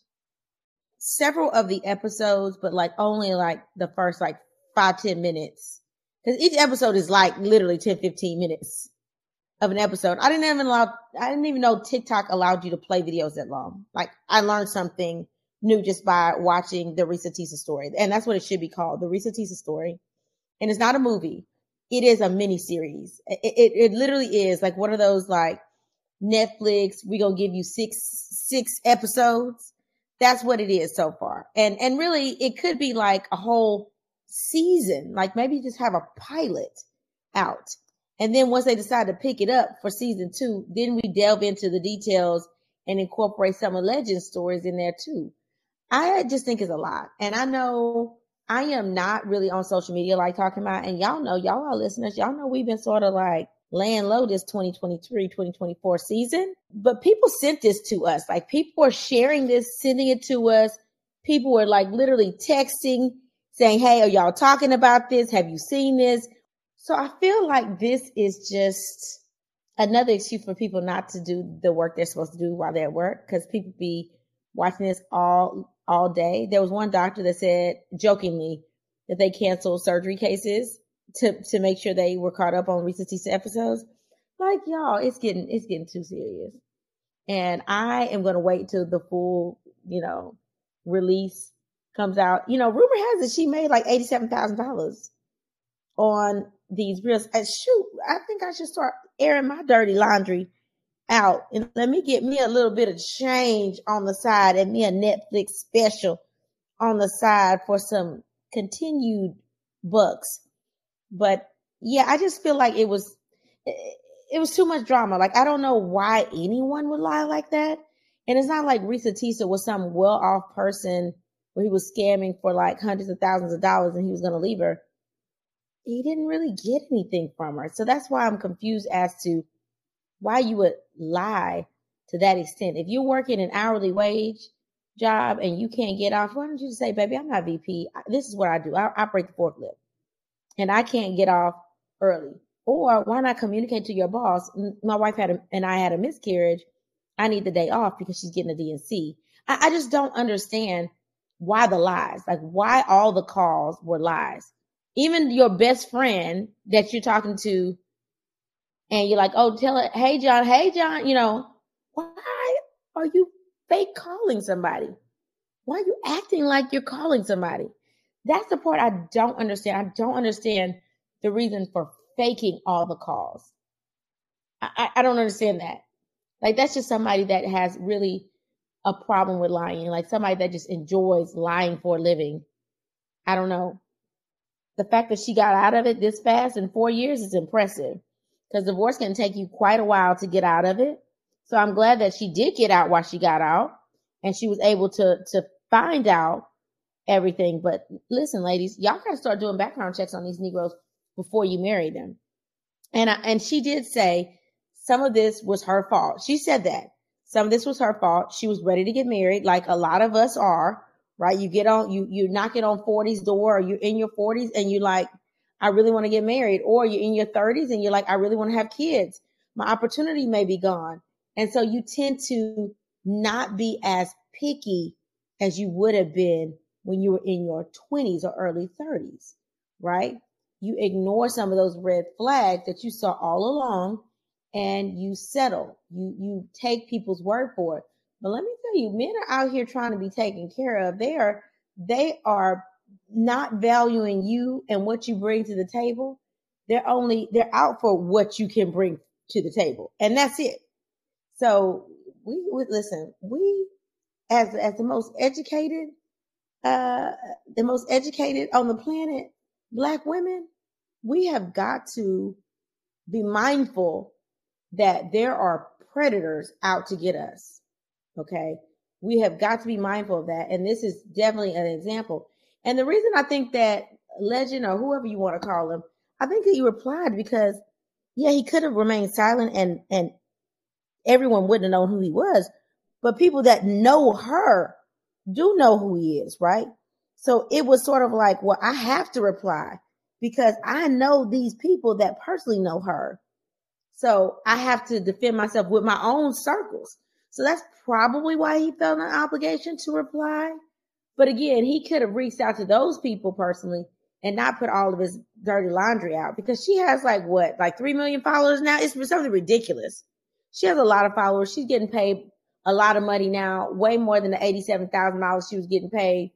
several of the episodes, but like only like the first like five, 10 minutes. Cause each episode is like literally 10, 15 minutes of an episode. I didn't even allow, I didn't even know TikTok allowed you to play videos that long. Like I learned something new just by watching the Reesa Teesa story. And that's what it should be called, the Reesa Teesa story. And it's not a movie. It is a mini series. It, it, it literally is like one of those like Netflix, we gonna give you six, six episodes. That's what it is so far. And, and really it could be like a whole season, like maybe just have a pilot out. And then once they decide to pick it up for season two, then we delve into the details and incorporate some of Legion's stories in there too. I just think it's a lot. And I know I am not really on social media like talking about, and y'all know, y'all are listeners, y'all know we've been sort of like laying low this 2023, 2024 season. But people sent this to us. Like people are sharing this, sending it to us. People were like literally texting saying, Hey, are y'all talking about this? Have you seen this? So I feel like this is just another excuse for people not to do the work they're supposed to do while they're at work because people be watching this all all day. There was one doctor that said jokingly that they canceled surgery cases to to make sure they were caught up on Reesa Teesa episodes. Like y'all, it's getting it's getting too serious. And I am gonna wait till the full, you know, release comes out. You know, rumor has it she made like eighty seven thousand dollars on these reels. And shoot, I think I should start airing my dirty laundry out and let me get me a little bit of change on the side and me a Netflix special on the side for some continued bucks. But yeah, I just feel like it was it was too much drama. Like I don't know why anyone would lie like that. And it's not like Reesa Teesa was some well off person where he was scamming for like hundreds of thousands of dollars and he was gonna leave her. He didn't really get anything from her. So that's why I'm confused as to why you would lie to that extent. If you're working an hourly wage job and you can't get off, why don't you just say, baby, I'm not VP. This is what I do. I operate the forklift and I can't get off early. Or why not communicate to your boss? My wife had a, and I had a miscarriage. I need the day off because she's getting a D&C. I, I just don't understand why the lies, like why all the calls were lies. Even your best friend that you're talking to and you're like, oh, tell it, hey, John, hey, John, you know, why are you fake calling somebody? Why are you acting like you're calling somebody? That's the part I don't understand. I don't understand the reason for faking all the calls. I, I, don't understand that. Like, that's just somebody that has really a problem with lying, like somebody that just enjoys lying for a living. I don't know. The fact that she got out of it this fast in four years is impressive because divorce can take you quite a while to get out of it. So I'm glad that she did get out while she got out and she was able to, to find out everything. But listen, ladies, y'all got to start doing background checks on these Negroes before you marry them. And I, and she did say some of this was her fault. She said that some of this was her fault. She was ready to get married, like a lot of us are, right? You get on, you you knock it on 40's door, or you're in your 40s, and you're like, I really want to get married, or you're in your 30s and you're like, I really want to have kids. My opportunity may be gone, and so you tend to not be as picky as you would have been when you were in your 20s or early 30s, right? You ignore some of those red flags that you saw all along and you settle. You you take people's word for it. But let me tell you, men are out here trying to be taken care of. They are they are not valuing you and what you bring to the table. They're only they're out for what you can bring to the table. And that's it. So we would listen, we as as the most educated uh the most educated on the planet, black women, we have got to be mindful that there are predators out to get us. Okay. We have got to be mindful of that. And this is definitely an example. And the reason I think that Legion or whoever you want to call him, I think that he replied because yeah, he could have remained silent and, and everyone wouldn't have known who he was. But people that know her do know who he is, right? So it was sort of like, well, I have to reply because I know these people that personally know her. So I have to defend myself with my own circles. So that's probably why he felt an obligation to reply. But again, he could have reached out to those people personally and not put all of his dirty laundry out because she has like what, like 3 million followers now? It's something ridiculous. She has a lot of followers. She's getting paid a lot of money now, way more than the $87,000 she was getting paid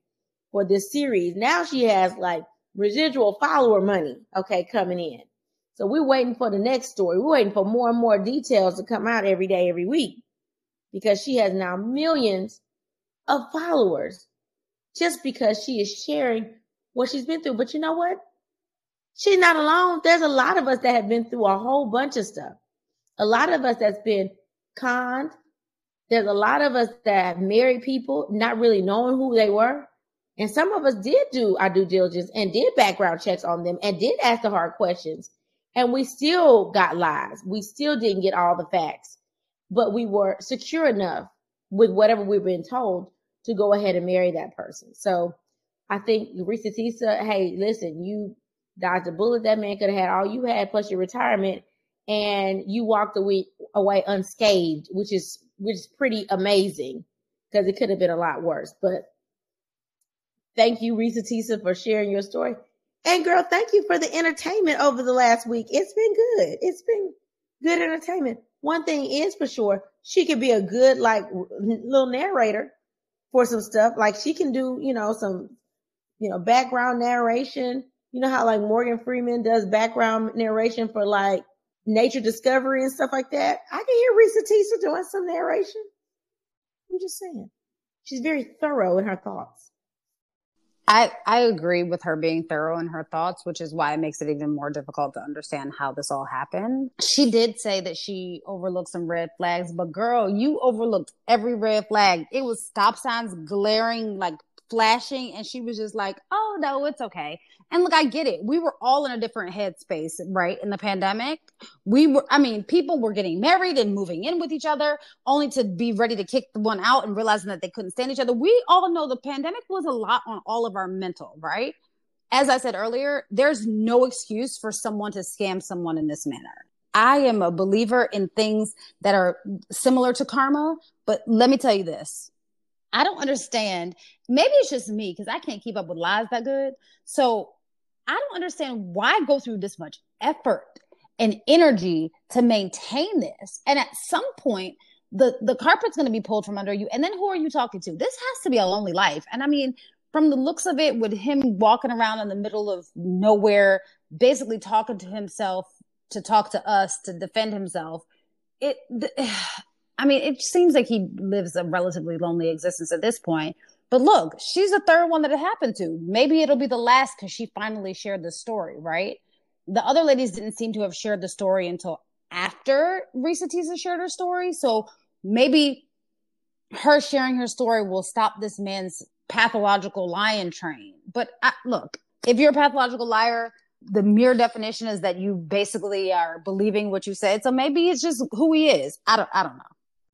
for this series. Now she has like residual follower money, okay, coming in. So we're waiting for the next story. We're waiting for more and more details to come out every day, every week, because she has now millions of followers just because she is sharing what she's been through. But you know what? She's not alone. There's a lot of us that have been through a whole bunch of stuff. A lot of us that's been conned. There's a lot of us that have married people not really knowing who they were. And some of us did do our due diligence and did background checks on them and did ask the hard questions. And we still got lies. We still didn't get all the facts, but we were secure enough with whatever we've been told to go ahead and marry that person. So I think Reesa Teesa, hey, listen, you dodged a bullet. That man could have had all you had plus your retirement and you walked away, away unscathed, which is, which is pretty amazing because it could have been a lot worse, but Thank you, Reesa Teesa, for sharing your story. And girl, thank you for the entertainment over the last week. It's been good. It's been good entertainment. One thing is for sure, she could be a good like little narrator for some stuff. Like she can do, you know, some, you know, background narration. You know how like Morgan Freeman does background narration for like nature discovery and stuff like that. I can hear Reesa Teesa doing some narration. I'm just saying. She's very thorough in her thoughts. I, I agree with her being thorough in her thoughts, which is why it makes it even more difficult to understand how this all happened. She did say that she overlooked some red flags, but girl, you overlooked every red flag. It was stop signs glaring like flashing and she was just like, "Oh no, it's okay." And look, I get it. We were all in a different headspace, right? In the pandemic, we were. I mean, people were getting married and moving in with each other, only to be ready to kick the one out and realizing that they couldn't stand each other. We all know the pandemic was a lot on all of our mental, right? As I said earlier, there's no excuse for someone to scam someone in this manner. I am a believer in things that are similar to karma, but let me tell you this I don't understand. Maybe it's just me because I can't keep up with lies that good. So I don't understand why go through this much effort and energy to maintain this. And at some point, the the carpet's going to be pulled from under you. And then who are you talking to? This has to be a lonely life. And I mean, from the looks of it, with him walking around in the middle of nowhere, basically talking to himself to talk to us to defend himself, it. I mean, it seems like he lives a relatively lonely existence at this point. But look, she's the third one that it happened to. Maybe it'll be the last because she finally shared the story, right? The other ladies didn't seem to have shared the story until after Reesa Teesa shared her story. So maybe her sharing her story will stop this man's pathological lying train. But I, look, if you're a pathological liar, the mere definition is that you basically are believing what you said. So maybe it's just who he is. I don't I don't know.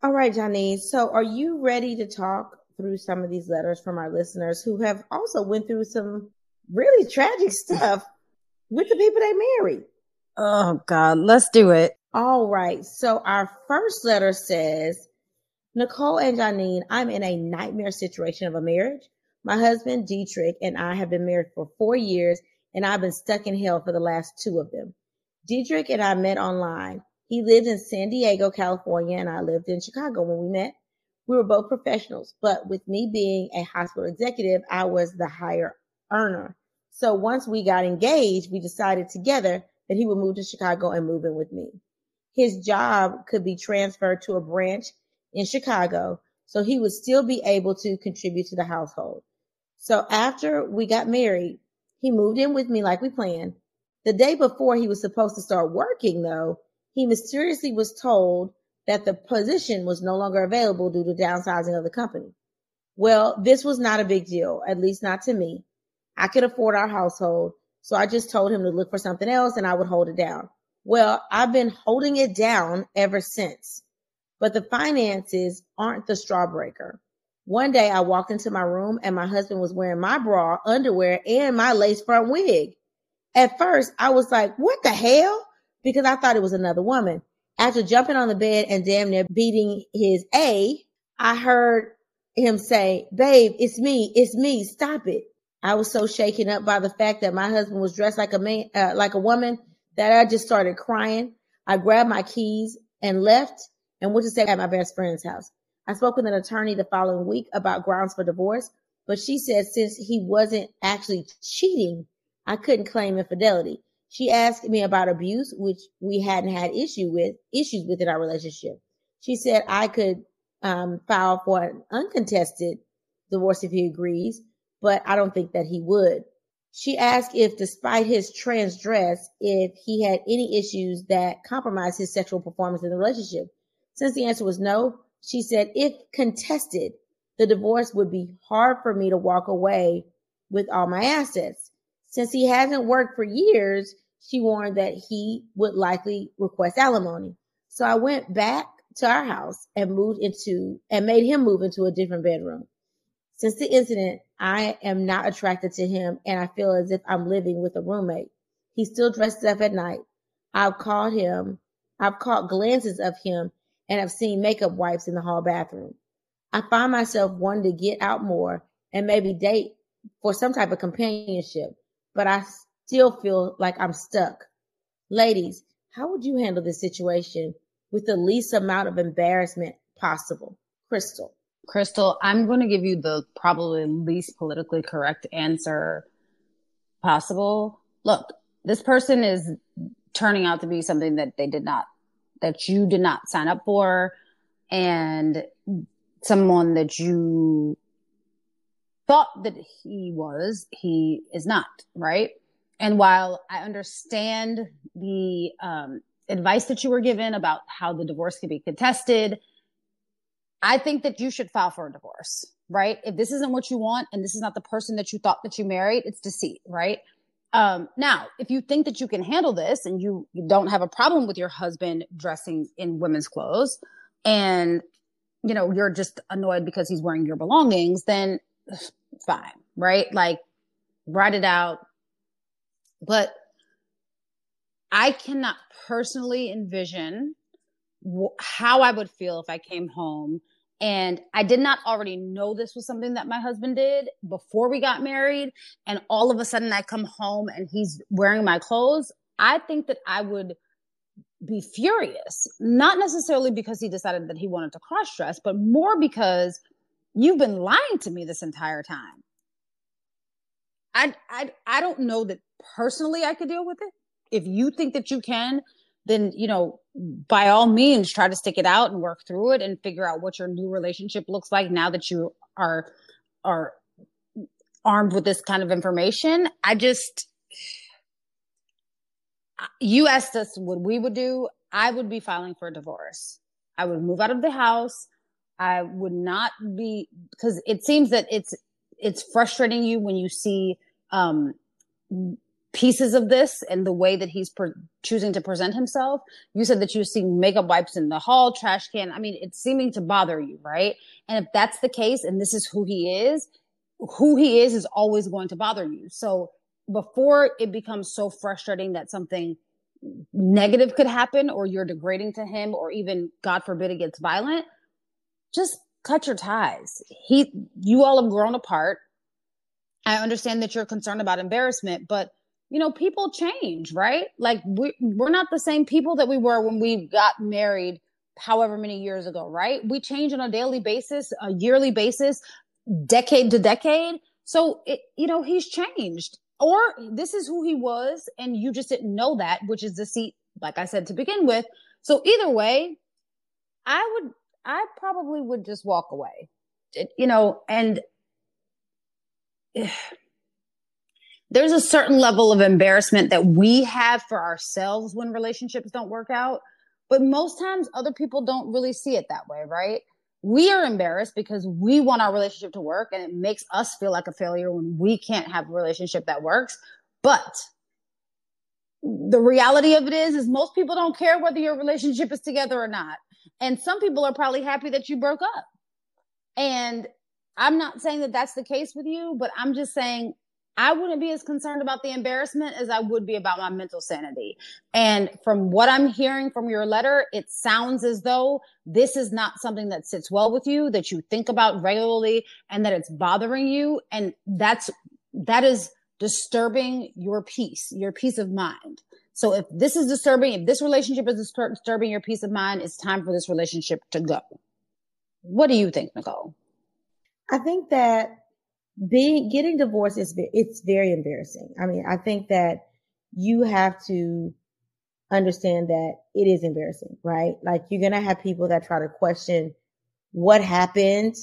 All right, Johnny. So are you ready to talk through some of these letters from our listeners who have also went through some really tragic stuff with the people they married? Oh, God. Let's do it. All right. So our first letter says, Nicole and Janine, I'm in a nightmare situation of a marriage. My husband, Dietrich, and I have been married for four years, and I've been stuck in hell for the last two of them. Dietrich and I met online. He lived in San Diego, California, and I lived in Chicago when we met. We were both professionals, but with me being a hospital executive, I was the higher earner. So once we got engaged, we decided together that he would move to Chicago and move in with me. His job could be transferred to a branch in Chicago, so he would still be able to contribute to the household. So after we got married, he moved in with me like we planned. The day before he was supposed to start working, though, he mysteriously was told that the position was no longer available due to downsizing of the company. Well, this was not a big deal, at least not to me. I could afford our household, so I just told him to look for something else and I would hold it down. Well, I've been holding it down ever since. But the finances aren't the straw breaker. One day I walked into my room and my husband was wearing my bra, underwear, and my lace front wig. At first, I was like, what the hell? Because I thought it was another woman. After jumping on the bed and damn near beating his A, I heard him say, babe, it's me. It's me. Stop it. I was so shaken up by the fact that my husband was dressed like a man, uh, like a woman that I just started crying. I grabbed my keys and left and went to stay at my best friend's house. I spoke with an attorney the following week about grounds for divorce, but she said since he wasn't actually cheating, I couldn't claim infidelity. She asked me about abuse, which we hadn't had issue with issues with in our relationship. She said I could um, file for an uncontested divorce if he agrees, but I don't think that he would. She asked if, despite his trans dress, if he had any issues that compromised his sexual performance in the relationship. Since the answer was no, she said, if contested, the divorce would be hard for me to walk away with all my assets. Since he hasn't worked for years, she warned that he would likely request alimony. So I went back to our house and moved into and made him move into a different bedroom. Since the incident, I am not attracted to him and I feel as if I'm living with a roommate. He still dresses up at night. I've caught him. I've caught glances of him and I've seen makeup wipes in the hall bathroom. I find myself wanting to get out more and maybe date for some type of companionship, but I still feel like I'm stuck. Ladies, how would you handle this situation with the least amount of embarrassment possible? Crystal. Crystal, I'm going to give you the probably least politically correct answer possible. Look, this person is turning out to be something that they did not that you did not sign up for and someone that you thought that he was, he is not, right? And while I understand the um, advice that you were given about how the divorce can be contested, I think that you should file for a divorce, right? If this isn't what you want and this is not the person that you thought that you married, it's deceit, right? Um, now, if you think that you can handle this and you, you don't have a problem with your husband dressing in women's clothes and, you know, you're just annoyed because he's wearing your belongings, then fine, right? Like, write it out. But I cannot personally envision wh- how I would feel if I came home and I did not already know this was something that my husband did before we got married. And all of a sudden I come home and he's wearing my clothes. I think that I would be furious, not necessarily because he decided that he wanted to cross dress, but more because you've been lying to me this entire time. I, I, I don't know that personally I could deal with it. If you think that you can, then you know by all means try to stick it out and work through it and figure out what your new relationship looks like now that you are are armed with this kind of information i just you asked us what we would do i would be filing for a divorce i would move out of the house i would not be because it seems that it's it's frustrating you when you see um pieces of this and the way that he's per- choosing to present himself. You said that you see makeup wipes in the hall, trash can. I mean, it's seeming to bother you, right? And if that's the case and this is who he is, who he is is always going to bother you. So before it becomes so frustrating that something negative could happen or you're degrading to him or even God forbid it gets violent, just cut your ties. He, you all have grown apart. I understand that you're concerned about embarrassment, but you know, people change, right? Like we, we're not the same people that we were when we got married however many years ago, right? We change on a daily basis, a yearly basis, decade to decade. So, it, you know, he's changed or this is who he was and you just didn't know that, which is deceit, like I said to begin with. So either way, I would, I probably would just walk away, it, you know, and there's a certain level of embarrassment that we have for ourselves when relationships don't work out. But most times other people don't really see it that way, right? We are embarrassed because we want our relationship to work and it makes us feel like a failure when we can't have a relationship that works. But the reality of it is, is most people don't care whether your relationship is together or not. And some people are probably happy that you broke up. And I'm not saying that that's the case with you, but I'm just saying I wouldn't be as concerned about the embarrassment as I would be about my mental sanity. And from what I'm hearing from your letter, it sounds as though this is not something that sits well with you, that you think about regularly and that it's bothering you. And that's, that is disturbing your peace, your peace of mind. So if this is disturbing, if this relationship is disturbing your peace of mind, it's time for this relationship to go. What do you think, Nicole? I think that being getting divorced is it's very embarrassing. I mean, I think that you have to understand that it is embarrassing, right? Like you're gonna have people that try to question what happened,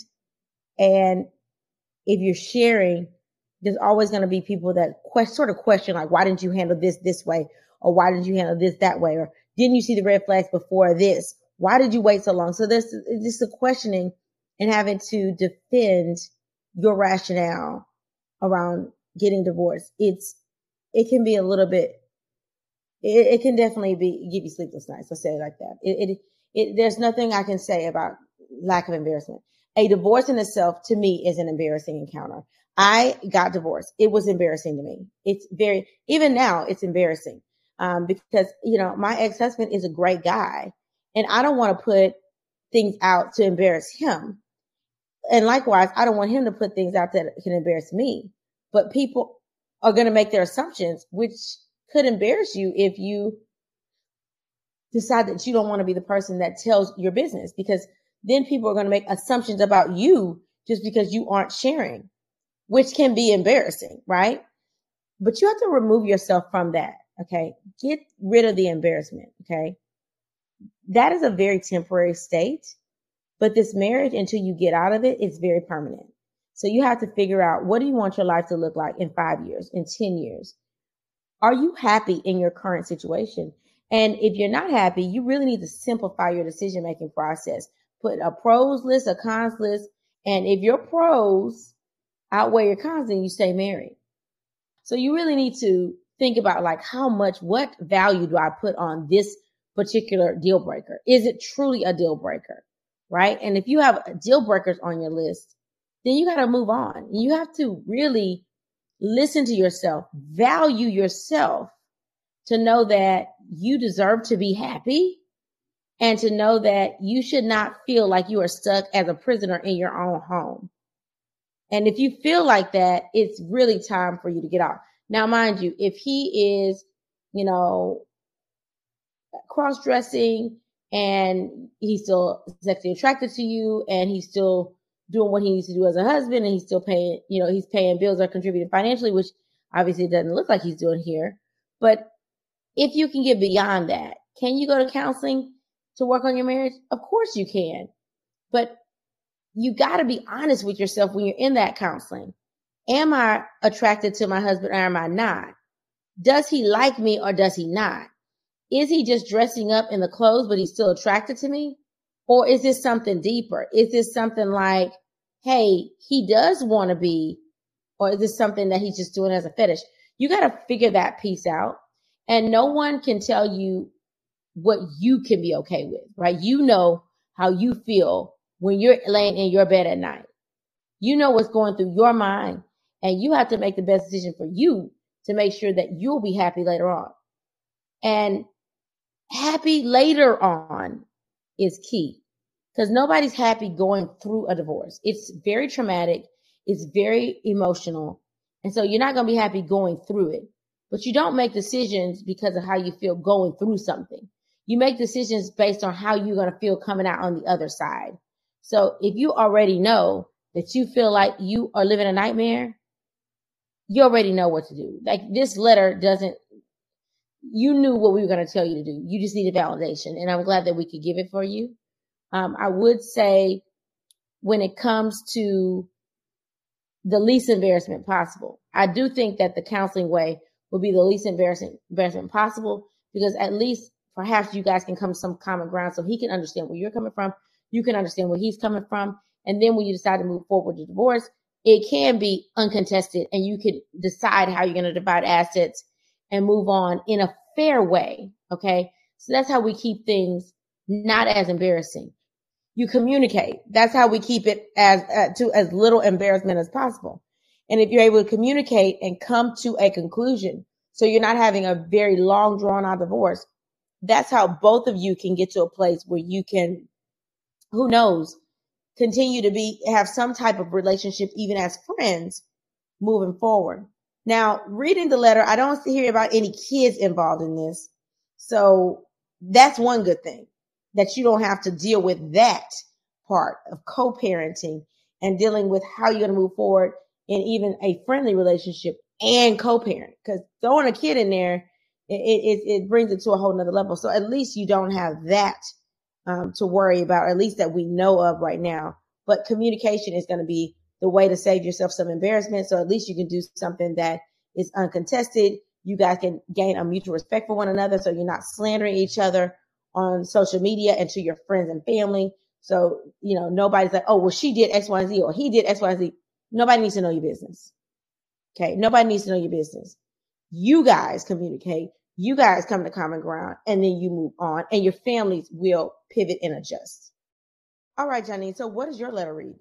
and if you're sharing, there's always gonna be people that question, sort of question like, why didn't you handle this this way, or why didn't you handle this that way, or didn't you see the red flags before this? Why did you wait so long? So there's just a questioning and having to defend your rationale around getting divorced. It's, it can be a little bit, it, it can definitely be, give you sleepless nights. Let's say it like that. It, it, it, there's nothing I can say about lack of embarrassment. A divorce in itself to me is an embarrassing encounter. I got divorced. It was embarrassing to me. It's very, even now it's embarrassing. Um, because, you know, my ex-husband is a great guy and I don't want to put things out to embarrass him and likewise, I don't want him to put things out that can embarrass me. But people are going to make their assumptions, which could embarrass you if you decide that you don't want to be the person that tells your business because then people are going to make assumptions about you just because you aren't sharing, which can be embarrassing, right? But you have to remove yourself from that. Okay. Get rid of the embarrassment. Okay. That is a very temporary state. But this marriage, until you get out of it's very permanent. So you have to figure out what do you want your life to look like in five years, in 10 years? Are you happy in your current situation? And if you're not happy, you really need to simplify your decision making process. Put a pros list, a cons list. And if your pros outweigh your cons, then you stay married. So you really need to think about like how much, what value do I put on this particular deal breaker? Is it truly a deal breaker? right? And if you have deal breakers on your list, then you got to move on. You have to really listen to yourself, value yourself to know that you deserve to be happy and to know that you should not feel like you are stuck as a prisoner in your own home. And if you feel like that, it's really time for you to get out. Now, mind you, if he is, you know, cross dressing, and he's still sexually attracted to you and he's still doing what he needs to do as a husband and he's still paying, you know, he's paying bills or contributing financially, which obviously doesn't look like he's doing here. But if you can get beyond that, can you go to counseling to work on your marriage? Of course you can. But you got to be honest with yourself when you're in that counseling. Am I attracted to my husband or am I not? Does he like me or does he not? Is he just dressing up in the clothes, but he's still attracted to me? Or is this something deeper? Is this something like, hey, he does want to be, or is this something that he's just doing as a fetish? You got to figure that piece out. And no one can tell you what you can be okay with, right? You know how you feel when you're laying in your bed at night. You know what's going through your mind, and you have to make the best decision for you to make sure that you'll be happy later on. And happy later on is key because nobody's happy going through a divorce. It's very traumatic. It's very emotional. And so you're not going to be happy going through it, but you don't make decisions because of how you feel going through something. You make decisions based on how you're going to feel coming out on the other side. So if you already know that you feel like you are living a nightmare, you already know what to do. Like this letter doesn't, you knew what we were going to tell you to do. You just needed validation. And I'm glad that we could give it for you. Um, I would say when it comes to the least embarrassment possible, I do think that the counseling way will be the least embarrassing embarrassment possible because at least perhaps you guys can come to some common ground so he can understand where you're coming from. You can understand where he's coming from. And then when you decide to move forward the divorce, it can be uncontested and you can decide how you're going to divide assets and move on in a fair way. Okay. So that's how we keep things not as embarrassing. You communicate. That's how we keep it as uh, to as little embarrassment as possible. And if you're able to communicate and come to a conclusion, so you're not having a very long drawn out divorce, that's how both of you can get to a place where you can, who knows, continue to be, have some type of relationship, even as friends moving forward. Now, reading the letter, I don't hear about any kids involved in this. So that's one good thing that you don't have to deal with that part of co-parenting and dealing with how you're going to move forward in even a friendly relationship and co-parent because throwing a kid in there it, it, it brings it to a whole nother level. So at least you don't have that um, to worry about, at least that we know of right now. But communication is going to be the way to save yourself some embarrassment. So at least you can do something that is uncontested. You guys can gain a mutual respect for one another. So you're not slandering each other on social media and to your friends and family. So, you know, nobody's like, oh, well, she did X, Y, and Z or he did X, Y, and Z. Nobody needs to know your business. Okay. Nobody needs to know your business. You guys communicate. You guys come to common ground and then you move on and your families will pivot and adjust. All right, Janine. So what does your letter read?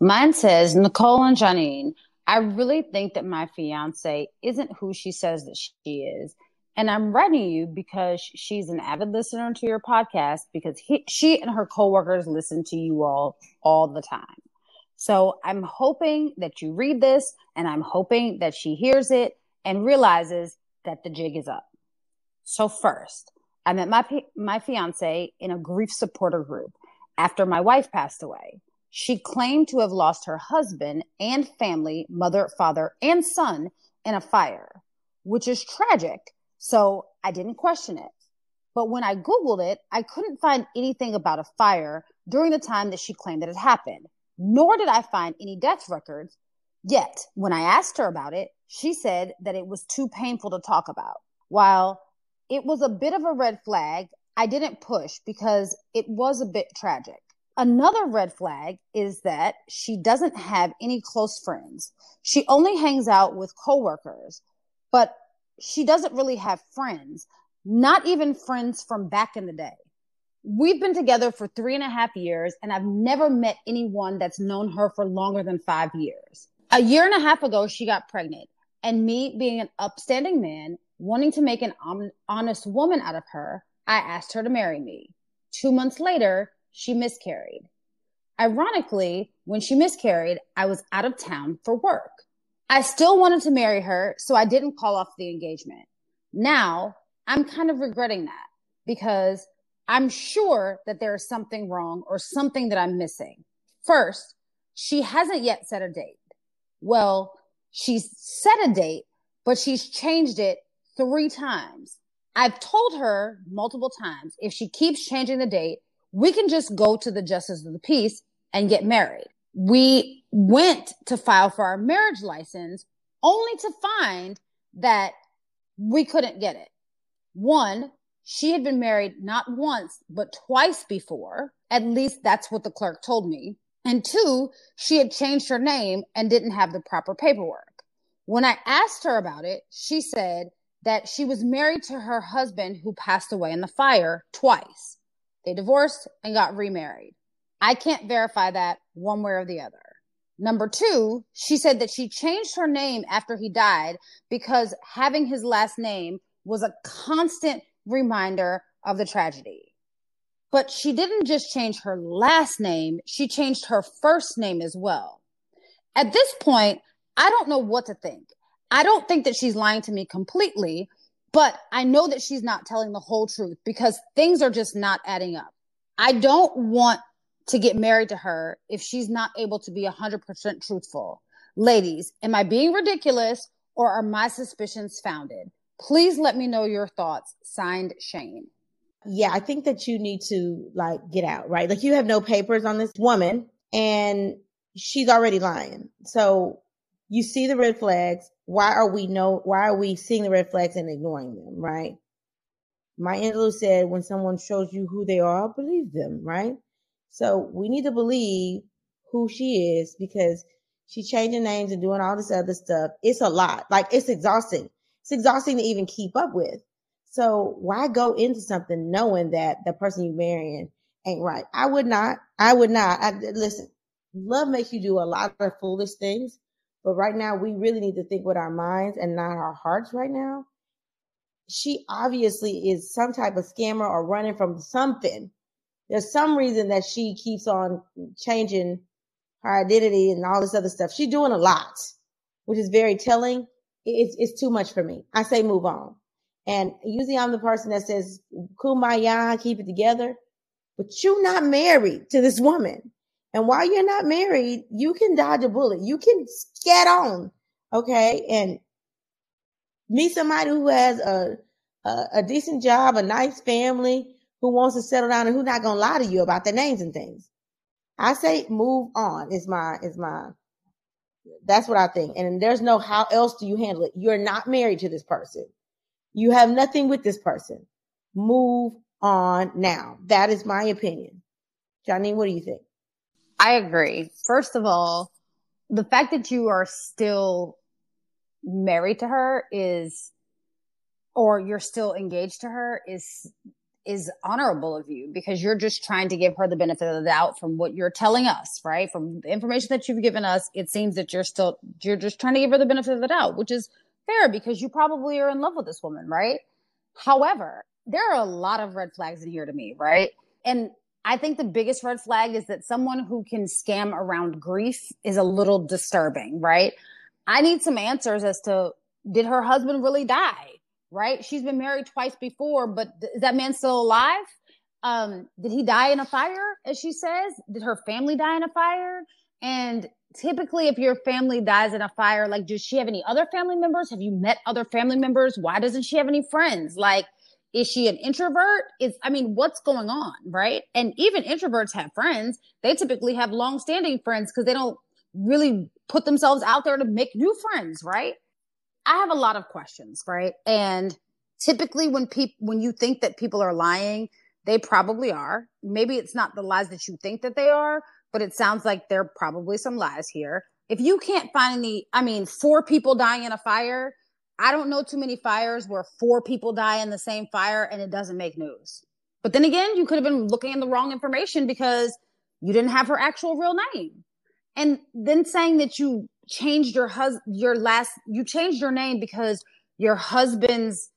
Mine says, Nicole and Janine, I really think that my fiance isn't who she says that she is. And I'm writing you because she's an avid listener to your podcast because he, she and her coworkers listen to you all all the time. So I'm hoping that you read this and I'm hoping that she hears it and realizes that the jig is up. So first, I met my, my fiance in a grief supporter group after my wife passed away. She claimed to have lost her husband and family, mother, father, and son in a fire, which is tragic. So I didn't question it. But when I Googled it, I couldn't find anything about a fire during the time that she claimed that it happened, nor did I find any death records. Yet, when I asked her about it, she said that it was too painful to talk about. While it was a bit of a red flag, I didn't push because it was a bit tragic. Another red flag is that she doesn't have any close friends. She only hangs out with coworkers, but she doesn't really have friends, not even friends from back in the day. We've been together for three and a half years, and I've never met anyone that's known her for longer than five years. A year and a half ago, she got pregnant, and me being an upstanding man, wanting to make an honest woman out of her, I asked her to marry me. Two months later, she miscarried. Ironically, when she miscarried, I was out of town for work. I still wanted to marry her, so I didn't call off the engagement. Now I'm kind of regretting that because I'm sure that there is something wrong or something that I'm missing. First, she hasn't yet set a date. Well, she's set a date, but she's changed it three times. I've told her multiple times if she keeps changing the date, we can just go to the justice of the peace and get married. We went to file for our marriage license only to find that we couldn't get it. One, she had been married not once, but twice before. At least that's what the clerk told me. And two, she had changed her name and didn't have the proper paperwork. When I asked her about it, she said that she was married to her husband who passed away in the fire twice. They divorced and got remarried. I can't verify that one way or the other. Number two, she said that she changed her name after he died because having his last name was a constant reminder of the tragedy. But she didn't just change her last name, she changed her first name as well. At this point, I don't know what to think. I don't think that she's lying to me completely, but I know that she's not telling the whole truth because things are just not adding up. I don't want to get married to her if she's not able to be 100% truthful. Ladies, am I being ridiculous or are my suspicions founded? Please let me know your thoughts. Signed, Shane. Yeah, I think that you need to like get out, right? Like you have no papers on this woman and she's already lying. So you see the red flags. Why are we no why are we seeing the red flags and ignoring them, right? Maya Angelou said when someone shows you who they are, believe them, right? So we need to believe who she is because she's changing names and doing all this other stuff. It's a lot. Like it's exhausting. It's exhausting to even keep up with. So why go into something knowing that the person you're marrying ain't right? I would not. I would not. I, listen, love makes you do a lot of foolish things, but right now we really need to think with our minds and not our hearts right now. She obviously is some type of scammer or running from something there's some reason that she keeps on changing her identity and all this other stuff. She's doing a lot, which is very telling. It's, it's too much for me. I say move on. And usually I'm the person that says, kumbaya, keep it together. But you're not married to this woman. And while you're not married, you can dodge a bullet. You can get on. Okay. And meet somebody who has a, a, a decent job, a nice family, who wants to settle down and who's not gonna lie to you about their names and things. I say move on is my is my that's what I think. And there's no how else do you handle it. You're not married to this person. You have nothing with this person. Move on now. That is my opinion. Janine, what do you think? I agree. First of all, the fact that you are still married to her is or you're still engaged to her is is honorable of you because you're just trying to give her the benefit of the doubt from what you're telling us, right? From the information that you've given us, it seems that you're still, you're just trying to give her the benefit of the doubt, which is fair because you probably are in love with this woman, right? However, there are a lot of red flags in here to me, right? And I think the biggest red flag is that someone who can scam around grief is a little disturbing, right? I need some answers as to did her husband really die? right? She's been married twice before, but is that man still alive? Um, did he die in a fire, as she says? Did her family die in a fire? And typically, if your family dies in a fire, like, does she have any other family members? Have you met other family members? Why doesn't she have any friends? Like, is she an introvert? Is I mean, what's going on, right? And even introverts have friends. They typically have long-standing friends because they don't really put themselves out there to make new friends, right? I have a lot of questions, right? And typically when people when you think that people are lying, they probably are. Maybe it's not the lies that you think that they are, but it sounds like there are probably some lies here. If you can't find any, I mean, four people dying in a fire, I don't know too many fires where four people die in the same fire and it doesn't make news. But then again, you could have been looking in the wrong information because you didn't have her actual real name. And then saying that you changed your hus your last you changed your name because your husband's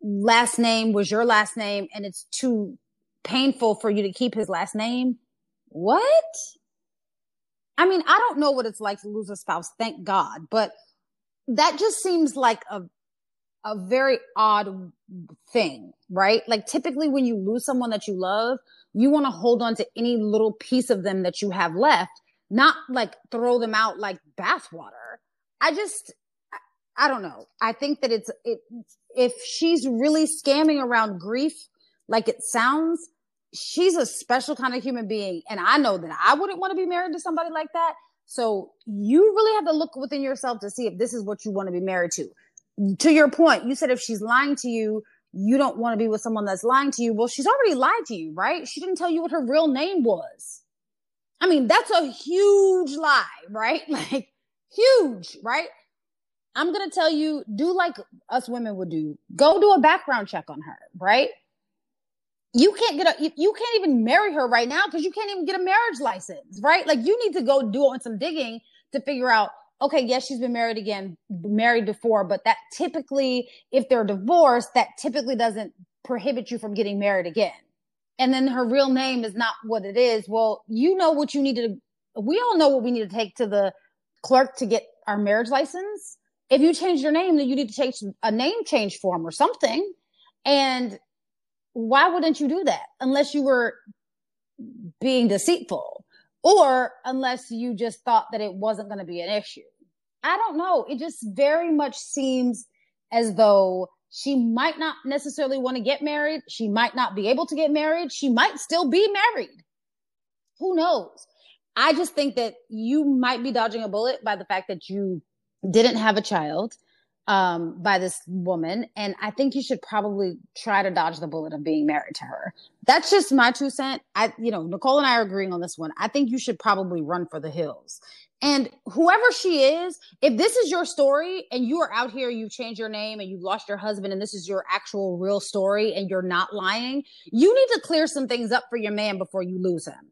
last name was your last name and it's too painful for you to keep his last name what i mean i don't know what it's like to lose a spouse thank god but that just seems like a a very odd thing right like typically when you lose someone that you love you want to hold on to any little piece of them that you have left not like throw them out like bathwater. I just, I don't know. I think that it's it if she's really scamming around grief like it sounds, she's a special kind of human being and I know that I wouldn't want to be married to somebody like that. So you really have to look within yourself to see if this is what you want to be married to. To your point, you said if she's lying to you, you don't want to be with someone that's lying to you. Well, she's already lied to you, right? She didn't tell you what her real name was. I mean, that's a huge lie, right? Like, huge, right? I'm going to tell you, do like us women would do. Go do a background check on her, right? You can't get a, you can't even marry her right now because you can't even get a marriage license, right? Like, you need to go do on some digging to figure out okay, yes, she's been married again, married before, but that typically, if they're divorced, that typically doesn't prohibit you from getting married again. And then her real name is not what it is. Well, you know what you need to, we all know what we need to take to the clerk to get our marriage license. If you change your name, then you need to change a name change form or something. And why wouldn't you do that unless you were being deceitful? or unless you just thought that it wasn't going to be an issue. I don't know. It just very much seems as though she might not necessarily want to get married. She might not be able to get married. She might still be married. Who knows? I just think that you might be dodging a bullet by the fact that you didn't have a child um, by this woman. And I think you should probably try to dodge the bullet of being married to her. That's just my two cent. I, you know, Nicole and I are agreeing on this one. I think you should probably run for the hills. And whoever she is, if this is your story and you are out here, you've changed your name and you've lost your husband and this is your actual real story and you're not lying, you need to clear some things up for your man before you lose him.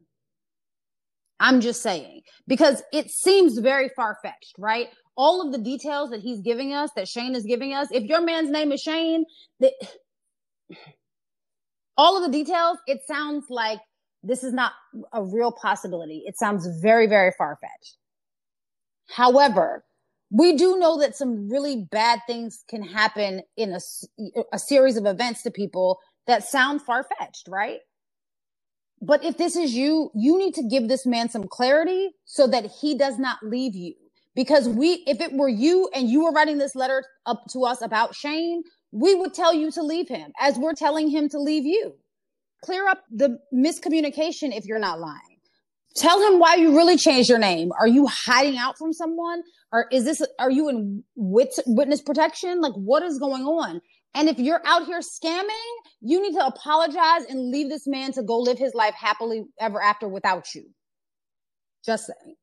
I'm just saying because it seems very far fetched, right? All of the details that he's giving us, that Shane is giving us, if your man's name is Shane, that all of the details, it sounds like this is not a real possibility. It sounds very, very far fetched. However, we do know that some really bad things can happen in a, a series of events to people that sound far fetched, right? But if this is you, you need to give this man some clarity so that he does not leave you because we if it were you and you were writing this letter up to us about Shane, we would tell you to leave him as we're telling him to leave you. Clear up the miscommunication if you're not lying. Tell him why you really changed your name. Are you hiding out from someone? Or is this, are you in wit- witness protection? Like, what is going on? And if you're out here scamming, you need to apologize and leave this man to go live his life happily ever after without you. Just saying.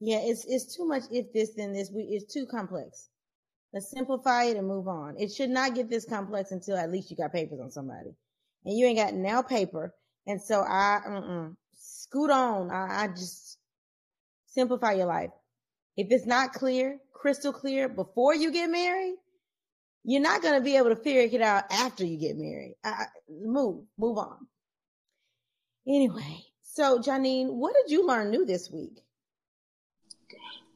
Yeah, it's it's too much if this then this. We it's too complex. Let's simplify it and move on. It should not get this complex until at least you got papers on somebody, and you ain't got now paper. And so I uh-uh. scoot on. I, I just simplify your life. If it's not clear, crystal clear before you get married, you're not going to be able to figure it out after you get married. I, move, move on. Anyway, so Janine, what did you learn new this week?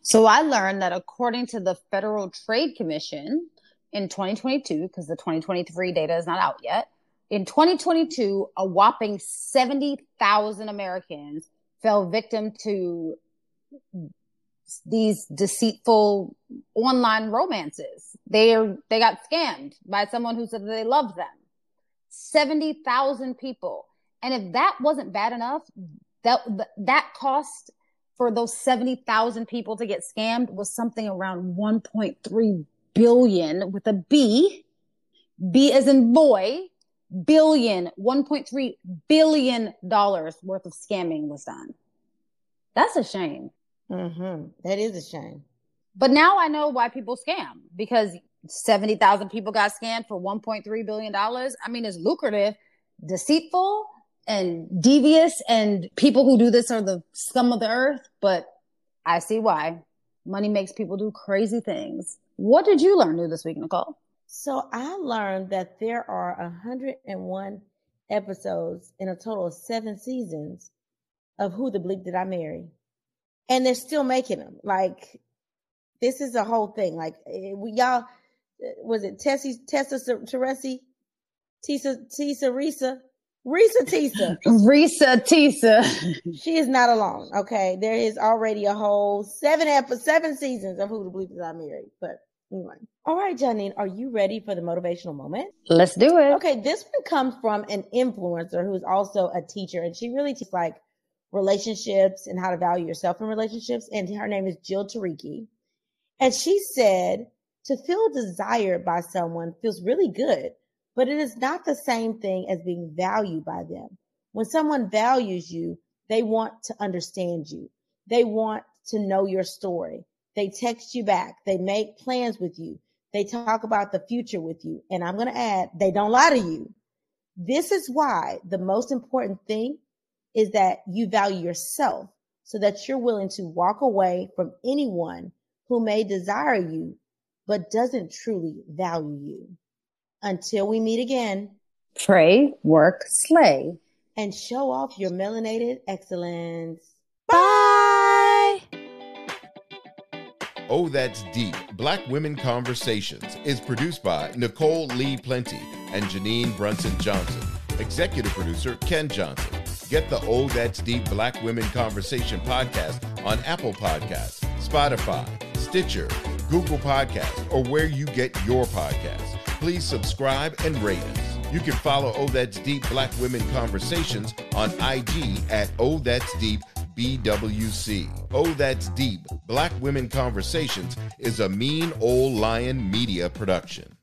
So I learned that according to the Federal Trade Commission in 2022, because the 2023 data is not out yet, in 2022, a whopping 70,000 Americans fell victim to these deceitful online romances. They are, they got scammed by someone who said they loved them. 70,000 people. And if that wasn't bad enough, that that cost for those 70,000 people to get scammed was something around 1.3 billion with a B. B as in boy, billion, 1.3 billion dollars worth of scamming was done. That's a shame. Mm-hmm. That is a shame. But now I know why people scam because 70,000 people got scammed for 1.3 billion dollars. I mean, it's lucrative, deceitful, and devious and people who do this are the scum of the earth, but I see why. Money makes people do crazy things. What did you learn new this week, Nicole? So I learned that there are 101 episodes in a total of seven seasons of Who the Bleep Did I Marry? And they're still making them. Like, this is a whole thing. Like, eh, y'all, eh, was it Tessie, Tessa Teresi? Tisa, Tisa Risa? Reesa Teesa. Reesa Teesa. she is not alone. Okay. There is already a whole seven episodes, seven seasons of Who the Bleep Is I Married. But Anyway. All right, Janine, are you ready for the motivational moment? Let's do it. Okay, this one comes from an influencer who's also a teacher, and she really teaches like relationships and how to value yourself in relationships. And her name is Jill Turecki. And she said, to feel desired by someone feels really good, but it is not the same thing as being valued by them. When someone values you, they want to understand you. They want to know your story. They text you back. They make plans with you. They talk about the future with you. And I'm going to add, they don't lie to you. This is why the most important thing is that you value yourself so that you're willing to walk away from anyone who may desire you but doesn't truly value you. Until we meet again, pray, work, slay, and show off your melanated excellence. Bye. Oh, That's Deep Black Women Conversations is produced by Nicole Lee Plenty and Janine Brunson Johnson. Executive producer Ken Johnson. Get the Oh That's Deep Black Women Conversation podcast on Apple Podcasts, Spotify, Stitcher, Google Podcasts, or where you get your podcasts. Please subscribe and rate us. You can follow Oh That's Deep Black Women Conversations on IG at Oh That's Deep BWC. Oh That's Deep Black Women Conversations is a Mean Old Lion Media production.